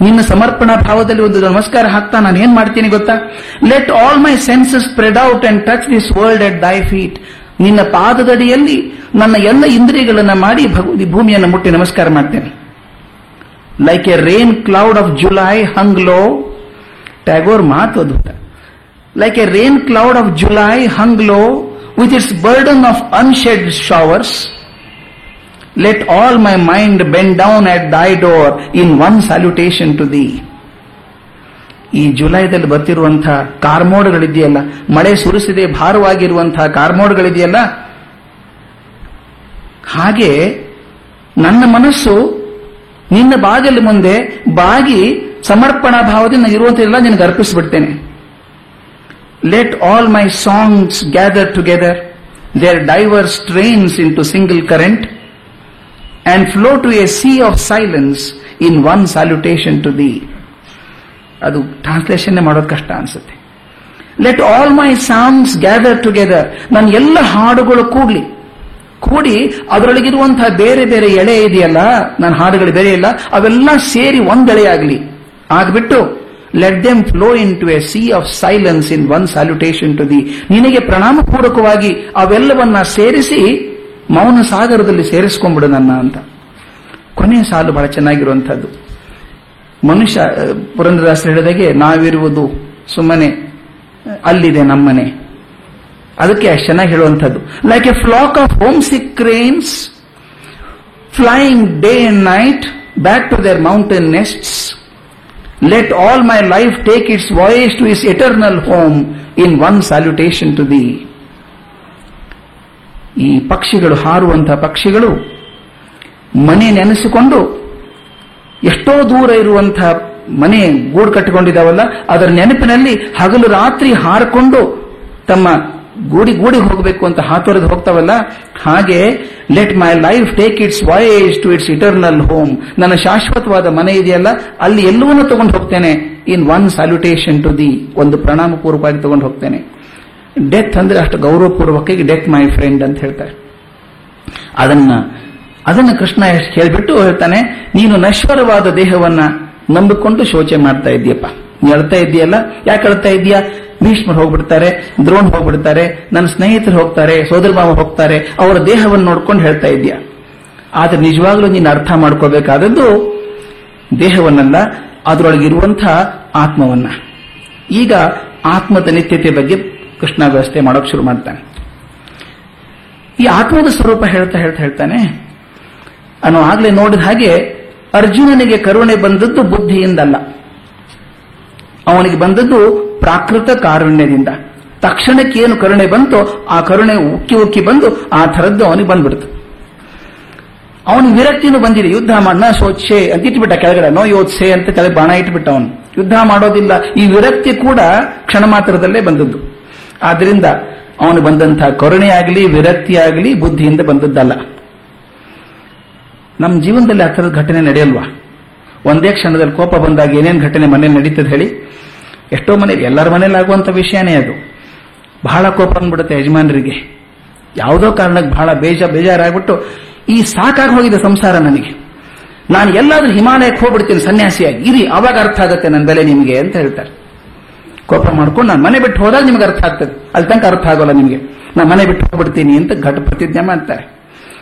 ನಿನ್ನ ಸಮರ್ಪಣಾ ಭಾವದಲ್ಲಿ ಒಂದು ನಮಸ್ಕಾರ ಹಾಕ್ತಾ ನಾನು ಏನ್ ಮಾಡ್ತೀನಿ ಗೊತ್ತಾ? Let all my senses spread out and touch this world at thy feet ನಿನ್ನ ಪಾದದಡಿಯಲ್ಲಿ ನನ್ನ ಎಲ್ಲ ಇಂದ್ರಿಯಗಳನ್ನು ಮಾಡಿ ಭೂಮಿಯನ್ನು ಮುಟ್ಟಿ ನಮಸ್ಕಾರ ಮಾಡ್ತೇನೆ. Like a rain cloud of July hung low Tagore ಮಾತು ಅದ್ಭುತ. Like a rain cloud of July hung low with its burden of unshed showers let all my mind bend down at thy door in one salutation to thee ಈ ಜುಲೈದಲ್ಲಿ ಬರ್ತಿರುವಂತಹ ಕಾರ್ಮೋಡ್ಗಳಿದೆಯಲ್ಲ, ಮಳೆ ಸುರಿಸಿದೆ ಭಾರವಾಗಿರುವಂತಹ ಕಾರ್ಮೋಡ್ಗಳಿದೆಯಲ್ಲ? ಹಾಗೆ ನನ್ನ ಮನಸ್ಸು ನಿನ್ನ ಬಾಗಿಲು ಮುಂದೆ ಬಾಗಿ ಸಮರ್ಪಣಾ ಭಾವದಿಂದ ಇರುವಂತೆಲ್ಲ ನಿನಗೆ ಅರ್ಪಿಸಿಬಿಡ್ತೇನೆ. Let all my songs gather together their diverse strains into single current and flow to a sea of silence in one salutation to thee ಅದು ಟ್ರಾನ್ಸ್ಲೇಷನ್ ಮಾಡೋದು ಕಷ್ಟ ಅನ್ಸುತ್ತೆ. Let all my songs gather together ನನ್ನ ಎಲ್ಲ ಹಾಡುಗಳು ಕೂಡ್ಲಿ. ಕೂಡಿ ಅದರೊಳಗಿರುವಂತಹ ಬೇರೆ ಬೇರೆ ಎಳೆ ಇದೆಯಲ್ಲ ನನ್ನ ಹಾಡುಗಳು ಬೇರೆ ಇಲ್ಲ, ಅವೆಲ್ಲ ಸೇರಿ ಒಂದೆಳೆ ಆಗಲಿ. ಆಗ್ಬಿಟ್ಟು let them flow into a sea of silence in one salutation to thee ನಿನಗೆ ಪ್ರಣಾಮಪೂರ್ವಕವಾಗಿ ಅವೆಲ್ಲವನ್ನ ಸೇರಿಸಿ, ಮೌನ ಸಾಗರದಲ್ಲಿ ಸೇರಿಸ್ಕೊಂಡ್ಬಿಡು ನನ್ನ ಅಂತ. ಕೊನೆಯ ಸಾಲು ಬಹಳ ಚೆನ್ನಾಗಿರುವಂತಹದ್ದು ಮನುಷ್ಯ ಅಹ್, ಪುರಂದರದಾಸರು ಹೇಳಿದಾಗೆ ನಾವಿರುವುದು ಸುಮ್ಮನೆ ಅಲ್ಲಿದೆ ನಮ್ಮನೆ. ಅದಕ್ಕೆ ಅಷ್ಟು ಚೆನ್ನಾಗಿ ಹೇಳುವಂಥದ್ದು. Like a flock of homesick cranes flying day and night back to their mountain nests let all my life take its voyage to its eternal home in one salutation to thee ಈ ಪಕ್ಷಿಗಳು ಹಾರುವಂತಹ ಪಕ್ಷಿಗಳು ಮನೆ ನೆನೆಸಿಕೊಂಡು ಎಷ್ಟೋ ದೂರ ಇರುವಂತಹ ಮನೆ ಗೂಡು ಕಟ್ಟಿಕೊಂಡಿದ್ದಾವಲ್ಲ, ಅದರ ನೆನಪಿನಲ್ಲಿ ಹಗಲು ರಾತ್ರಿ ಹಾರಿಕೊಂಡು ತಮ್ಮ ಗೂಡಿ ಗೂಡಿ ಹೋಗಬೇಕು ಅಂತ ಹಾತೊರೆದು ಹೋಗ್ತಾವಲ್ಲ, ಹಾಗೆ let my life take its voyage to its eternal home ನನ್ನ ಶಾಶ್ವತವಾದ ಮನೆ ಇದೆಯಲ್ಲ, ಅಲ್ಲಿ ಎಲ್ಲವನ್ನೂ ತಗೊಂಡು ಹೋಗ್ತೇನೆ. In one salutation to thee ಒಂದು ಪ್ರಣಾಮ ಪೂರ್ವಕವಾಗಿ ತಗೊಂಡು ಹೋಗ್ತೇನೆ. ಡೆತ್ ಅಂದ್ರೆ ಅಷ್ಟು ಗೌರವಪೂರ್ವಕವಾಗಿ ಡೆತ್ ಮೈ ಫ್ರೆಂಡ್ ಅಂತ ಹೇಳ್ತಾರೆ. ಅದನ್ನ ಅದನ್ನ ಕೃಷ್ಣ ಹೇಳ್ಬಿಟ್ಟು ಹೇಳ್ತಾನೆ, ನೀನು ನಶ್ವರವಾದ ದೇಹವನ್ನ ನಂಬಿಕೊಂಡು ಶೋಚೆ ಮಾಡ್ತಾ ಇದ್ದೀಯಪ್ಪ. ನೀ ಅಳ್ತಾ ಇದ್ದೀಯಲ್ಲ ಯಾಕೆ ಅಳ್ತಾ ಇದೀಯಾ? ಭೀಷ್ಮರು ಹೋಗ್ಬಿಡ್ತಾರೆ ದ್ರೋಣ್ ಹೋಗ್ಬಿಡ್ತಾರೆ, ನನ್ನ ಸ್ನೇಹಿತರು ಹೋಗ್ತಾರೆ, ಸೋದರ ಮಾವ ಹೋಗ್ತಾರೆ, ಅವರ ದೇಹವನ್ನು ನೋಡ್ಕೊಂಡು ಹೇಳ್ತಾ ಇದೀಯಾ? ಆದ್ರೆ ನಿಜವಾಗ್ಲೂ ನೀನು ಅರ್ಥ ಮಾಡ್ಕೋಬೇಕಾದದ್ದು ದೇಹವನ್ನಲ್ಲ ಅದರೊಳಗಿರುವಂತಹ ಆತ್ಮವನ್ನ. ಈಗ ಆತ್ಮದ ನಿತ್ಯತೆ ಬಗ್ಗೆ ಕೃಷ್ಣ ವ್ಯವಸ್ಥೆ ಮಾಡೋಕೆ ಶುರು ಮಾಡ್ತಾನೆ. ಈ ಆತ್ಮದ ಸ್ವರೂಪ ಹೇಳ್ತಾ ಹೇಳ್ತಾ ಹೇಳ್ತಾನೆ ಅನ್ನೋ ಆಗ್ಲೇ ನೋಡಿದ ಹಾಗೆ ಅರ್ಜುನನಿಗೆ ಕರುಣೆ ಬಂದದ್ದು ಬುದ್ಧಿಯಿಂದಲ್ಲ. ಅವನಿಗೆ ಬಂದದ್ದು ಪ್ರಾಕೃತ ಕಾರುಣ್ಯದಿಂದ. ತಕ್ಷಣಕ್ಕೆ ಏನು ಕರುಣೆ ಬಂತೋ ಆ ಕರುಣೆ ಉಕ್ಕಿ ಉಕ್ಕಿ ಬಂದು ಆ ಥರದ್ದು ಅವನಿಗೆ ಬಂದ್ಬಿಡ್ತು. ಅವನು ವಿರಕ್ತಿನೂ ಬಂದಿದೆ. ಯುದ್ಧ ಮಾಡ ಸೋಚ್ಛೆ ಅಂತ ಇಟ್ಬಿಟ್ಟ ಕೆಳಗಡೆ. ನೋ ಯೋತ್ಸೆ ಅಂತ ಕೆಳಗೆ ಬಾಣ ಇಟ್ಬಿಟ್ಟ ಅವನು. ಯುದ್ಧ ಮಾಡೋದಿಲ್ಲ. ಈ ವಿರಕ್ತಿ ಕೂಡ ಕ್ಷಣ ಮಾತ್ರದಲ್ಲೇ ಬಂದದ್ದು. ಆದ್ರಿಂದ ಅವನು ಬಂದಂತಹ ಕರುಣೆ ಆಗಲಿ, ವಿರಕ್ತಿ ಆಗಲಿ ಬುದ್ಧಿಯಿಂದ ಬಂದದ್ದಲ್ಲ. ನಮ್ಮ ಜೀವನದಲ್ಲಿ ಆ ಥರದ ಘಟನೆ ನಡೆಯಲ್ವಾ? ಒಂದೇ ಕ್ಷಣದಲ್ಲಿ ಕೋಪ ಬಂದಾಗ ಏನೇನು ಘಟನೆ ಮನೇಲಿ ನಡೀತದೆ ಹೇಳಿ? ಎಷ್ಟೋ ಮನೆಯಲ್ಲಿ, ಎಲ್ಲರ ಮನೇಲಿ ಆಗುವಂಥ ವಿಷಯನೇ ಅದು. ಬಹಳ ಕೋಪ ಬಂದ್ಬಿಡುತ್ತೆ ಯಜಮಾನರಿಗೆ. ಯಾವುದೋ ಕಾರಣಕ್ಕೆ ಬಹಳ ಬೇಜ, ಬೇಜಾರಾಗ್ಬಿಟ್ಟು, ಈ ಸಾಕಾಗಿ ಹೋಗಿದೆ ಸಂಸಾರ ನನಗೆ. ನಾನು ಎಲ್ಲಾದ್ರೂ ಹಿಮಾಲಯಕ್ಕೆ ಹೋಗ್ಬಿಡ್ತೀನಿ ಸನ್ಯಾಸಿಯಾಗಿ. ಇರಿ, ಅವಾಗ ಅರ್ಥ ಆಗುತ್ತೆ ನನ್ನ ಬೆಲೆ ನಿಮಗೆ ಅಂತ ಹೇಳ್ತಾರೆ. ಕೋಪ ಮಾಡ್ಕೊಂಡು ನಾನು ಮನೆ ಬಿಟ್ಟು ಹೋದಾಗ ನಿಮ್ಗೆ ಅರ್ಥ ಆಗ್ತದೆ. ಅಲ್ಲಿ ತನಕ ಅರ್ಥ ಆಗೋಲ್ಲ ನಿಮಗೆ. ನಾನು ಮನೆ ಬಿಟ್ಟು ಹೋಗ್ಬಿಡ್ತೀನಿ ಅಂತ ಘಟ ಪ್ರತಿಜ್ಞೆ ಮಾಡ್ತಾರೆ.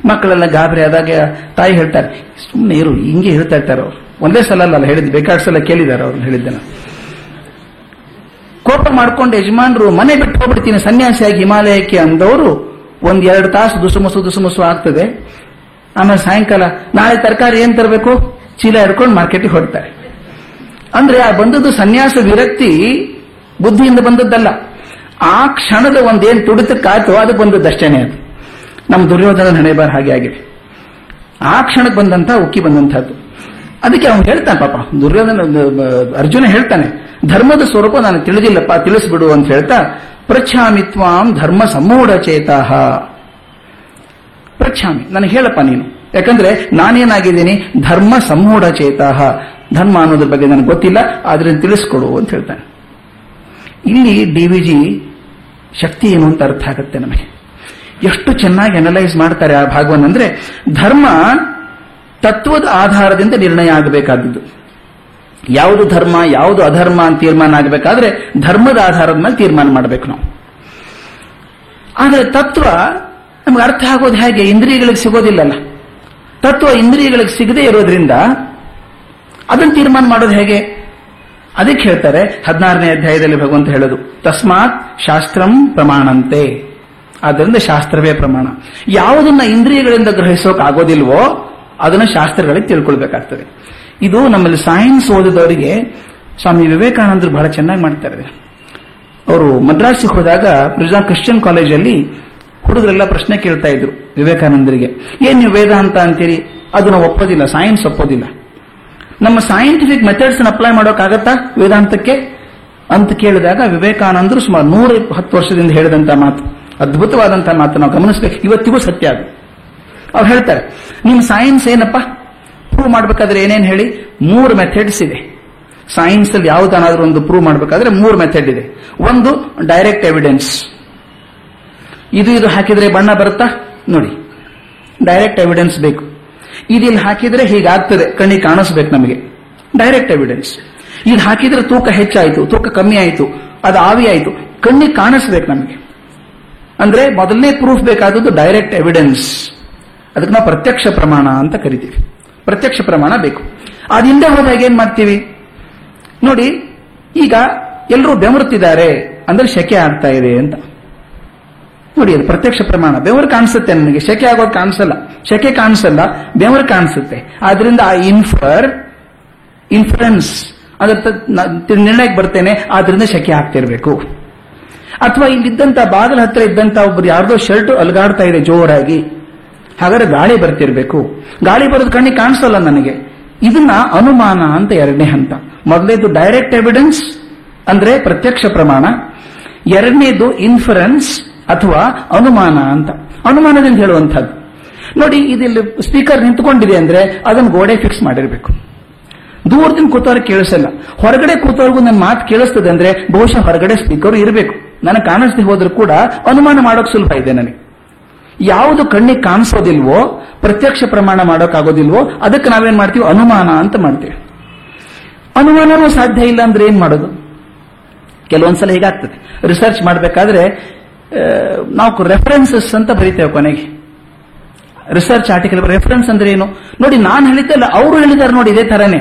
ಮಕ್ಕಳೆಲ್ಲ ಗಾಬರಿ ಆದಾಗ ತಾಯಿ ಹೇಳ್ತಾರೆ ಸುಮ್ಮನೆ ಇರು, ಹಿಂಗೆ ಹೇಳ್ತಾ ಇರ್ತಾರೆ ಅವ್ರು. ಒಂದೇ ಸಲ ಅಲ್ಲ ಹೇಳಿದ್ದು, ಬೇಕಾದ ಸಲ ಕೇಳಿದ್ದಾರೆ ಅವ್ರು ಹೇಳಿದ್ದನ್ನ. ಕೋಪ ಮಾಡ್ಕೊಂಡು ಯಜಮಾನರು, ಮನೆ ಬಿಟ್ಟು ಹೋಗ್ಬಿಡ್ತೀನಿ, ಸನ್ಯಾಸಿಯಾಗಿ ಹಿಮಾಲಯಕ್ಕೆ ಅಂದವರು, ಒಂದ್ ಎರಡು ತಾಸು ದುಸುಮಸು ದುಸುಮಸು ಆಗ್ತದೆ. ಆಮೇಲೆ ಸಾಯಂಕಾಲ, ನಾಳೆ ತರಕಾರಿ ಏನ್ ತರಬೇಕು? ಚೀಲ ಹಿಡ್ಕೊಂಡು ಮಾರ್ಕೆಟಿಗೆ ಹೊಡ್ತಾರೆ ಅಂದ್ರೆ ಆ ಬಂದದ್ದು ಸನ್ಯಾಸ ವಿರಕ್ತಿ ಬುದ್ಧಿಯಿಂದ ಬಂದದ್ದಲ್ಲ. ಆ ಕ್ಷಣದ ಒಂದೇನ್ ತುಡಿತಕ್ಕಾಯ್ತೋ ಅದು ಬಂದದ್ದಷ್ಟೇನೆ ಅದು. ನಮ್ಮ ದುರ್ಯೋಧನ ಹಣೆ ಬಾರ್ ಹಾಗೆ ಆಗಿದೆ. ಆ ಕ್ಷಣಕ್ಕೆ ಬಂದಂತ ಉಕ್ಕಿ ಬಂದಂತಹದ್ದು. ಅದಕ್ಕೆ ಅವನು ಹೇಳ್ತಾನೆ ಪಾಪ, ದುರ್ಯೋಧನ ಅರ್ಜುನ ಹೇಳ್ತಾನೆ, ಧರ್ಮದ ಸ್ವರೂಪ ನಾನು ತಿಳಿದಿಲ್ಲಪ್ಪ, ತಿಳಿಸ್ಬಿಡು ಅಂತ ಹೇಳ್ತಾ ಪ್ರಚ್ಛಾಮಿತ್ವಾಂ ಧರ್ಮ ಸಮೂಢ ಚೇತಾಹ ಪ್ರಚ್ಛಾಮಿ, ನನಗೆ ಹೇಳಪ್ಪ ನೀನು. ಯಾಕಂದ್ರೆ ನಾನೇನಾಗಿದ್ದೀನಿ? ಧರ್ಮ ಸಮೂಢ ಚೇತಃ. ಧರ್ಮ ಅನ್ನೋದ್ರ ಬಗ್ಗೆ ನನಗೆ ಗೊತ್ತಿಲ್ಲ ಆದ್ರೆ ತಿಳಿಸ್ಕೊಡು ಅಂತ ಹೇಳ್ತಾನೆ. ಇಲ್ಲಿ ಡಿ ವಿ ಜಿ ಶಕ್ತಿ ಏನು ಅಂತ ಅರ್ಥ ಆಗುತ್ತೆ ನಮಗೆ. ಎಷ್ಟು ಚೆನ್ನಾಗಿ ಅನಲೈಸ್ ಮಾಡ್ತಾರೆ ಆ ಭಾಗವನ್ನು ಅಂದ್ರೆ ಧರ್ಮ ತತ್ವದ ಆಧಾರದಿಂದ ನಿರ್ಣಯ ಆಗಬೇಕಾದದ್ದು. ಯಾವುದು ಧರ್ಮ, ಯಾವುದು ಅಧರ್ಮ ಅಂತ ತೀರ್ಮಾನ ಆಗಬೇಕಾದ್ರೆ ಧರ್ಮದ ಆಧಾರದ ಮೇಲೆ ತೀರ್ಮಾನ ಮಾಡಬೇಕು ನಾವು. ಆದರೆ ತತ್ವ ನಮ್ಗೆ ಅರ್ಥ ಆಗೋದು ಹೇಗೆ? ಇಂದ್ರಿಯಗಳಿಗೆ ಸಿಗೋದಿಲ್ಲಲ್ಲ. ತತ್ವ ಇಂದ್ರಿಯಗಳಿಗೆ ಸಿಗದೇ ಇರೋದ್ರಿಂದ ಅದನ್ನು ತೀರ್ಮಾನ ಮಾಡೋದು ಹೇಗೆ? ಅದಕ್ಕೆ ಹೇಳ್ತಾರೆ ಹದಿನಾರನೇ ಅಧ್ಯಾಯದಲ್ಲಿ ಭಗವಂತ ಹೇಳೋದು, ತಸ್ಮಾತ್ ಶಾಸ್ತ್ರಂ ಪ್ರಮಾಣಂತೆ. ಆದ್ದರಿಂದ ಶಾಸ್ತ್ರವೇ ಪ್ರಮಾಣ. ಯಾವುದನ್ನ ಇಂದ್ರಿಯಗಳಿಂದ ಗ್ರಹಿಸೋಕ್ ಆಗೋದಿಲ್ವೋ ಅದನ್ನು ಶಾಸ್ತ್ರಗಳಿಗೆ ತಿಳ್ಕೊಳ್ಬೇಕಾಗ್ತದೆ. ಇದು ನಮ್ಮಲ್ಲಿ ಸೈನ್ಸ್ ಓದಿದವರಿಗೆ ಸ್ವಾಮಿ ವಿವೇಕಾನಂದರು ಬಹಳ ಚೆನ್ನಾಗಿ ಮಾಡ್ತಾರೆ. ಅವರು ಮದ್ರಾಸಿಗೆ ಹೋದಾಗ ಪ್ರಜಾ ಕ್ರಿಶ್ಚಿಯನ್ ಕಾಲೇಜಲ್ಲಿ ಹುಡುಗರೆಲ್ಲ ಪ್ರಶ್ನೆ ಕೇಳ್ತಾ ಇದ್ರು ವಿವೇಕಾನಂದರಿಗೆ. ಏನ್ ನೀವು ವೇದಾಂತ ಅಂತೀರಿ? ಅದನ್ನ ಒಪ್ಪೋದಿಲ್ಲ ಸೈನ್ಸ್ ಒಪ್ಪೋದಿಲ್ಲ. ನಮ್ಮ ಸೈಂಟಿಫಿಕ್ ಮೆಥಡ್ಸ್ ಅಪ್ಲೈ ಮಾಡೋಕ್ಕಾಗತ್ತಾ ವೇದಾಂತಕ್ಕೆ? ಅಂತ ಕೇಳಿದಾಗ ವಿವೇಕಾನಂದರು ಸುಮಾರು ನೂರ ಹತ್ತು ವರ್ಷದಿಂದ ಹೇಳಿದಂತ ಮಾತು. ಅದ್ಭುತವಾದಂತಹ ಮಾತು ನಾವು ಗಮನಿಸ್ಬೇಕು. ಇವತ್ತಿಗೂ ಸತ್ಯ ಅದು. ಅವ್ರು ಹೇಳ್ತಾರೆ, ನಿಮ್ಮ ಸೈನ್ಸ್ ಏನಪ್ಪ? ಪ್ರೂವ್ ಮಾಡ್ಬೇಕಾದ್ರೆ ಏನೇನು ಹೇಳಿ? ಮೂರು ಮೆಥಡ್ಸ್ ಇದೆ. ಸೈನ್ಸ್ ಅಲ್ಲಿ ಯಾವುದನ್ನಾದ್ರೂ ಒಂದು ಪ್ರೂವ್ ಮಾಡಬೇಕಾದ್ರೆ ಮೂರು ಮೆಥಡ್ ಇದೆ. ಒಂದು ಡೈರೆಕ್ಟ್ ಎವಿಡೆನ್ಸ್ ಇದು ಇದು ಹಾಕಿದ್ರೆ ಬಣ್ಣ ಬರುತ್ತಾ? ನೋಡಿ ಡೈರೆಕ್ಟ್ ಎವಿಡೆನ್ಸ್ ಬೇಕು. ಇದಿಲ್ಲಿ ಹಾಕಿದ್ರೆ ಹೀಗಾಗ್ತದೆ ಕಣ್ಣಿಗೆ ಕಾಣಿಸ್ಬೇಕು ನಮಗೆ. ಡೈರೆಕ್ಟ್ ಎವಿಡೆನ್ಸ್ ಇದು ಹಾಕಿದ್ರೆ ತೂಕ ಹೆಚ್ಚಾಯಿತು, ತೂಕ ಕಮ್ಮಿ ಆಯಿತು, ಅದು ಆವಿ ಆಯಿತು ಕಣ್ಣಿಗೆ ಕಾಣಿಸ್ಬೇಕು ನಮಗೆ. ಅಂದ್ರೆ ಮೊದಲನೇ ಪ್ರೂಫ್ ಬೇಕಾದದ್ದು ಡೈರೆಕ್ಟ್ ಎವಿಡೆನ್ಸ್ ಅದಕ್ಕೆ ನಾವು ಪ್ರತ್ಯಕ್ಷ ಪ್ರಮಾಣ ಅಂತ ಕರಿತೀವಿ. ಪ್ರತ್ಯಕ್ಷ ಪ್ರಮಾಣ ಬೇಕು. ಅದಿಂದ ಹಿಂದೆ ಹೋದಾಗ ಏನ್ ಮಾಡ್ತೀವಿ? ನೋಡಿ, ಈಗ ಎಲ್ಲರೂ ಬೆಮರುತ್ತಿದ್ದಾರೆ ಅಂದ್ರೆ ಶೆಕೆ ಆಗ್ತಾ ಇದೆ ಅಂತ. ನೋಡಿ, ಅದು ಪ್ರತ್ಯಕ್ಷ ಪ್ರಮಾಣ. ಬೆವರು ಕಾಣಿಸುತ್ತೆ ನನಗೆ. ಶೆಕೆ ಆಗೋದು ಕಾಣಿಸಲ್ಲ. ಶೆಕೆ ಕಾಣಿಸಲ್ಲ, ಬೆವರು ಕಾಣಿಸುತ್ತೆ. ಆದ್ರಿಂದ ಆ ಇನ್ಫರ್ ಇನ್ಫ್ಲುಯೆನ್ಸ್ ಅದ್ರ ನಿರ್ಣಯಕ್ಕೆ ಬರ್ತೇನೆ. ಆದ್ರಿಂದ ಶೆಕೆ ಆಗ್ತಿರ್ಬೇಕು. ಅಥವಾ ಇಲ್ಲಿದ್ದಂತ ಬಾಗಿಲ ಹತ್ರ ಇದ್ದಂತ ಒಬ್ಬರು ಯಾರ್ದೋ ಶರ್ಟ್ ಅಲಗಾಡ್ತಾ ಇದೆ ಜೋರಾಗಿ. ಹಾಗಾದ್ರೆ ಗಾಳಿ ಬರ್ತಿರ್ಬೇಕು. ಗಾಳಿ ಬರೋದು ಕಣ್ಣಿಗೆ ಕಾಣಿಸಲ್ಲ ನನಗೆ. ಇದನ್ನ ಅನುಮಾನ ಅಂತ ಎರಡನೇ ಹಂತ. ಮೊದಲೇದು ಡೈರೆಕ್ಟ್ ಎವಿಡೆನ್ಸ್ ಅಂದ್ರೆ ಪ್ರತ್ಯಕ್ಷ ಪ್ರಮಾಣ. ಎರಡನೇದು ಇನ್ಫರೆನ್ಸ್ ಅಥವಾ ಅನುಮಾನ ಅಂತ. ಅನುಮಾನದಿಂದ ಹೇಳುವಂತಹದ್ದು ನೋಡಿ, ಇದಿಲ್ಲಿ ಸ್ಪೀಕರ್ ನಿಂತ್ಕೊಂಡಿದೆ ಅಂದ್ರೆ ಅದನ್ನು ಗೋಡೆ ಫಿಕ್ಸ್ ಮಾಡಿರ್ಬೇಕು. ದೂರದಿಂದ ಕೂತವ್ರಿಗೆ ಕೇಳಿಸಲ್ಲ. ಹೊರಗಡೆ ಕೂತವ್ರಿಗೂ ನನ್ನ ಮಾತು ಕೇಳಿಸ್ತದೆ ಅಂದ್ರೆ ಬಹುಶಃ ಹೊರಗಡೆ ಸ್ಪೀಕರ್ ಇರಬೇಕು. ನನಗೆ ಕಾಣಿಸದೆ ಹೋದ್ರೂ ಕೂಡ ಅನುಮಾನ ಮಾಡೋಕೆ ಸುಲಭ ಇದೆ ನನಗೆ. ಯಾವುದು ಕಣ್ಣಿಗೆ ಕಾಣಿಸೋದಿಲ್ವೋ, ಪ್ರತ್ಯಕ್ಷ ಪ್ರಮಾಣ ಮಾಡೋಕ್ಕಾಗೋದಿಲ್ವೋ, ಅದಕ್ಕೆ ನಾವೇನ್ ಮಾಡ್ತೀವಿ? ಅನುಮಾನ ಅಂತ ಮಾಡ್ತೀವಿ. ಅನುಮಾನವೂ ಸಾಧ್ಯ ಇಲ್ಲ ಅಂದ್ರೆ ಏನ್ ಮಾಡೋದು? ಕೆಲವೊಂದ್ಸಲ ಹೀಗಾಗ್ತದೆ. ರಿಸರ್ಚ್ ಮಾಡಬೇಕಾದ್ರೆ ನಾವು ರೆಫರೆನ್ಸಸ್ ಅಂತ ಬರೀತೇವೆ ಕೊನೆಗೆ. ರಿಸರ್ಚ್ ಆರ್ಟಿಕಲ್, ರೆಫರೆನ್ಸ್ ಅಂದ್ರೆ ಏನು? ನೋಡಿ, ನಾನು ಹೇಳಿದ್ದಲ್ಲ, ಅವರು ಹೇಳಿದ್ದಾರೆ ನೋಡಿ, ಇದೇ ತರನೇ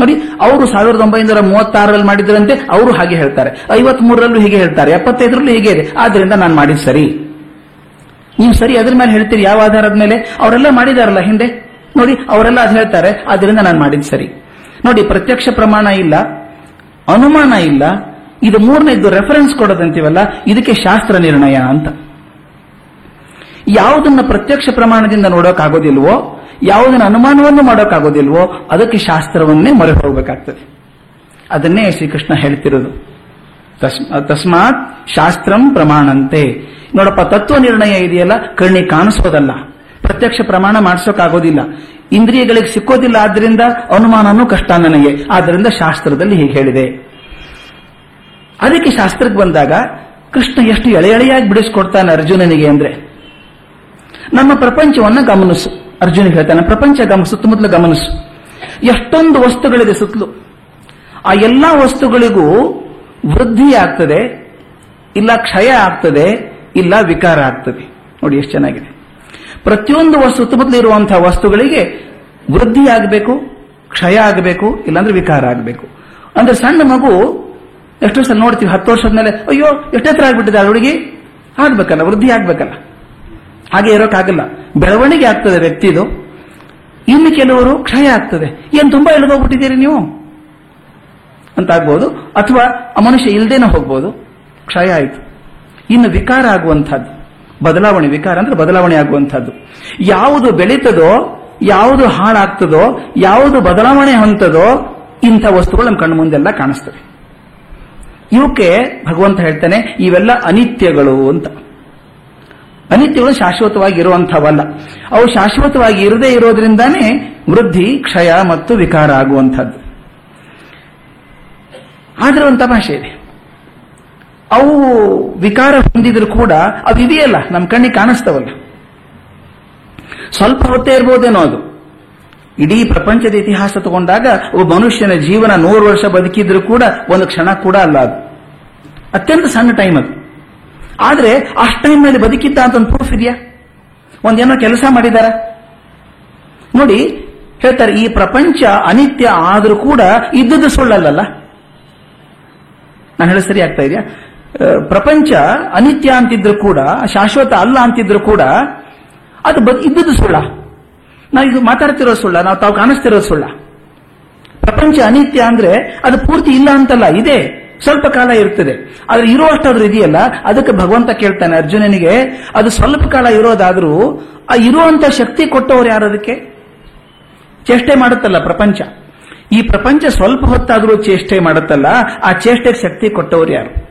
ನೋಡಿ, ಅವರು ಸಾವಿರದ ಒಂಬೈನೂರ ಮೂವತ್ತಾರರಲ್ಲಿ ಮಾಡಿದ್ರಂತೆ ಅವರು ಹಾಗೆ ಹೇಳ್ತಾರೆ. ಐವತ್ ಮೂರರಲ್ಲೂ ಹೀಗೆ ಹೇಳ್ತಾರೆ. ಎಪ್ಪತ್ತೈದರಲ್ಲೂ ಹೀಗೆ ಇದೆ. ಆದ್ರಿಂದ ನಾನು ಮಾಡಿದ್ ಸರಿ. ನೀವು ಸರಿ, ಅದ್ರ ಮೇಲೆ ಹೇಳ್ತೀರಿ, ಯಾವ ಆಧಾರದ ಮೇಲೆ? ಅವರೆಲ್ಲ ಮಾಡಿದಾರಲ್ಲ ಹಿಂದೆ? ನೋಡಿ, ಅವರೆಲ್ಲ ಅದು ಹೇಳ್ತಾರೆ, ಆದ್ರಿಂದ ನಾನು ಮಾಡಿದ್ ಸರಿ. ನೋಡಿ, ಪ್ರತ್ಯಕ್ಷ ಪ್ರಮಾಣ ಇಲ್ಲ, ಅನುಮಾನ ಇಲ್ಲ, ಇದು ಮೂರನೇದ್ದು ರೆಫರೆನ್ಸ್ ಕೊಡೋದಂತೀವಲ್ಲ, ಇದಕ್ಕೆ ಶಾಸ್ತ್ರ ನಿರ್ಣಯ ಅಂತ. ಯಾವುದನ್ನ ಪ್ರತ್ಯಕ್ಷ ಪ್ರಮಾಣದಿಂದ ನೋಡೋಕ್ಕಾಗೋದಿಲ್ವೋ ಯಾವುದನ್ನ ಅನುಮಾನವನ್ನು ಮಾಡೋಕ್ಕಾಗೋದಿಲ್ವೋ ಅದಕ್ಕೆ ಶಾಸ್ತ್ರವನ್ನೇ ಮೊರೆ ಹೋಗಬೇಕಾಗ್ತದೆ. ಅದನ್ನೇ ಶ್ರೀಕೃಷ್ಣ ಹೇಳ್ತಿರೋದು. ತಸ್ಮಾತ್ ಶಾಸ್ತ್ರಂ ಪ್ರಮಾಣಂತೆ. ನೋಡಪ್ಪ, ತತ್ವ ನಿರ್ಣಯ ಇದೆಯಲ್ಲ? ಕರ್ಣಿ ಕಾಣಿಸೋದಲ್ಲ. ಪ್ರತ್ಯಕ್ಷ ಪ್ರಮಾಣ ಮಾಡಿಸೋಕ್ಕಾಗೋದಿಲ್ಲ. ಇಂದ್ರಿಯಗಳಿಗೆ ಸಿಕ್ಕೋದಿಲ್ಲ ಆದ್ರಿಂದ ಅನುಮಾನನೂ ಕಷ್ಟ ನನಗೆ. ಆದ್ರಿಂದ ಶಾಸ್ತ್ರದಲ್ಲಿ ಹೀಗೆ ಹೇಳಿದೆ. ಅದಕ್ಕೆ ಶಾಸ್ತ್ರಕ್ಕೆ ಬಂದಾಗ ಕೃಷ್ಣ ಎಷ್ಟು ಎಳೆ ಎಳೆಯಾಗಿ ಬಿಡಿಸ್ಕೊಡ್ತಾನೆ ಅರ್ಜುನನಿಗೆ ಅಂದ್ರೆ. ನಮ್ಮ ಪ್ರಪಂಚವನ್ನು ಗಮನಿಸು. ಅರ್ಜುನ ಹೇಳ್ತಾನೆ, ಪ್ರಪಂಚ ಗಮ, ಸುತ್ತಮುತ್ತಲ ಗಮನಿಸು. ಎಷ್ಟೊಂದು ವಸ್ತುಗಳಿದೆ ಸುತ್ತಲೂ. ಆ ಎಲ್ಲ ವಸ್ತುಗಳಿಗೂ ವೃದ್ಧಿ ಆಗ್ತದೆ, ಇಲ್ಲ ಕ್ಷಯ ಆಗ್ತದೆ, ಇಲ್ಲ ವಿಕಾರ ಆಗ್ತದೆ. ನೋಡಿ ಎಷ್ಟು ಚೆನ್ನಾಗಿದೆ. ಪ್ರತಿಯೊಂದು ವಸ್ತು, ಸುತ್ತಮುತ್ತಲು ಇರುವಂತಹ ವಸ್ತುಗಳಿಗೆ ವೃದ್ಧಿ ಆಗಬೇಕು, ಕ್ಷಯ ಆಗಬೇಕು, ಇಲ್ಲಾಂದ್ರೆ ವಿಕಾರ ಆಗಬೇಕು. ಅಂದ್ರೆ ಸಣ್ಣ ಮಗು ಎಷ್ಟೋ ಸಲ ನೋಡ್ತೀವಿ, ಹತ್ತು ವರ್ಷದ ಮೇಲೆ, ಅಯ್ಯೋ ಎಷ್ಟೆತ್ರ ಆಗ್ಬಿಟ್ಟಿದೆ ಹುಡುಗಿ? ಆಗ್ಬೇಕಲ್ಲ, ವೃದ್ಧಿ ಆಗ್ಬೇಕಲ್ಲ. ಹಾಗೆ ಇರೋಕ್ಕಾಗಲ್ಲ ಬೆಳವಣಿಗೆ ಆಗ್ತದೆ ವ್ಯಕ್ತಿದು. ಇನ್ನು ಕೆಲವರು ಕ್ಷಯ ಆಗ್ತದೆ. ಏನ್ ತುಂಬಾ ಇಳಿದೋಗ್ಬಿಟ್ಟಿದ್ದೀರಿ ನೀವು? ಅಂತ ಆಗ್ಬೋದು ಅಥವಾ ಆ ಮನುಷ್ಯ ಇಲ್ದೇನೆ ಹೋಗ್ಬೋದು. ಕ್ಷಯ ಆಯಿತು. ಇನ್ನು ವಿಕಾರ ಆಗುವಂಥದ್ದು. ಬದಲಾವಣೆ, ವಿಕಾರ ಅಂದ್ರೆ ಬದಲಾವಣೆ ಆಗುವಂಥದ್ದು. ಯಾವುದು ಬೆಳೀತದೋ, ಯಾವುದು ಹಾಳಾಗ್ತದೋ, ಯಾವುದು ಬದಲಾವಣೆ ಹೊಂತದೋ ಇಂಥ ವಸ್ತುಗಳು ನಮ್ಮ ಕಣ್ಣು ಮುಂದೆಲ್ಲ ಕಾಣಿಸ್ತವೆ. ಇವಕ್ಕೆ ಭಗವಂತ ಹೇಳ್ತಾನೆ, ಇವೆಲ್ಲ ಅನಿತ್ಯಗಳು ಅಂತ. ಅನಿತ್ಯಗಳು ಶಾಶ್ವತವಾಗಿ ಇರುವಂಥವಲ್ಲ ಅವು ಶಾಶ್ವತವಾಗಿ ಇರದೇ ಇರೋದ್ರಿಂದಾನೇ ವೃದ್ಧಿ, ಕ್ಷಯ ಮತ್ತು ವಿಕಾರ ಆಗುವಂಥದ್ದು. ಆದರೆ ಒಂದು ತಮಾಷೆ ಇದೆ. ಅವು ವಿಕಾರ ಹೊಂದಿದ್ರು ಕೂಡ ಅವು ಇದೆಯಲ್ಲ, ನಮ್ಮ ಕಣ್ಣಿಗೆ ಕಾಣಿಸ್ತವಲ್ಲ. ಸ್ವಲ್ಪ ಹೊತ್ತೇ ಇರ್ಬೋದೇನೋ ಅದು. ಇಡೀ ಪ್ರಪಂಚದ ಇತಿಹಾಸ ತಗೊಂಡಾಗ ಒಬ್ಬ ಮನುಷ್ಯನ ಜೀವನ ನೂರು ವರ್ಷ ಬದುಕಿದ್ರು ಕೂಡ ಒಂದು ಕ್ಷಣ ಕೂಡ ಅಲ್ಲ ಅದು. ಅತ್ಯಂತ ಸಣ್ಣ ಟೈಮ್ ಅದು. ಆದ್ರೆ ಅಷ್ಟು ಟೈಮ್ನಲ್ಲಿ ಬದುಕಿದ್ದ ಅಂತ ಒಂದು ಪ್ರೂಫ್ ಇದೆಯಾ? ಒಂದೇನೋ ಕೆಲಸ ಮಾಡಿದಾರ? ನೋಡಿ, ಹೇಳ್ತಾರೆ, ಈ ಪ್ರಪಂಚ ಅನಿತ್ಯ ಆದರೂ ಕೂಡ ಇದ್ದದ್ದು ಸುಳ್ಳಲ್ಲ ನಾನು ಹೇಳಿ ಸರಿ ಆಗ್ತಾ ಇದೆಯಾ? ಪ್ರಪಂಚ ಅನಿತ್ಯ ಅಂತಿದ್ರು ಕೂಡ, ಶಾಶ್ವತ ಅಲ್ಲ ಅಂತಿದ್ರು ಕೂಡ, ಅದು ಇದ್ದದ್ದು ಸುಳ್ಳ. ನಾವು ಇದು ಮಾತಾಡ್ತಿರೋ ಸುಳ್ಳ, ನಾವು ತಾವು ಕಾಣಿಸ್ತಿರೋ ಸುಳ್ಳ. ಪ್ರಪಂಚ ಅನಿತ್ಯ ಅಂದ್ರೆ ಅದು ಪೂರ್ತಿ ಇಲ್ಲ ಅಂತಲ್ಲ, ಇದೆ. ಸ್ವಲ್ಪ ಕಾಲ ಇರ್ತದೆ. ಆದ್ರೆ ಇರುವಷ್ಟಾದ್ರೂ ಇದೆಯಲ್ಲ, ಅದಕ್ಕೆ ಭಗವಂತ ಕೇಳ್ತಾನೆ, ಅರ್ಜುನನಿಗೆ, ಅದು ಸ್ವಲ್ಪ ಕಾಲ ಇರೋದಾದ್ರೂ, ಆ ಇರುವಂತ ಶಕ್ತಿ ಕೊಟ್ಟವ್ರು ಯಾರು ಅದಕ್ಕೆ? ಚೇಷ್ಟೆ ಮಾಡುತ್ತಲ್ಲ ಪ್ರಪಂಚ. ಈ ಪ್ರಪಂಚ ಸ್ವಲ್ಪ ಹೊತ್ತಾದ್ರೂ ಚೇಷ್ಟೆ ಮಾಡುತ್ತಲ್ಲ, ಆ ಚೇಷ್ಟೆಗೆ ಶಕ್ತಿ ಕೊಟ್ಟವ್ರು ಯಾರು?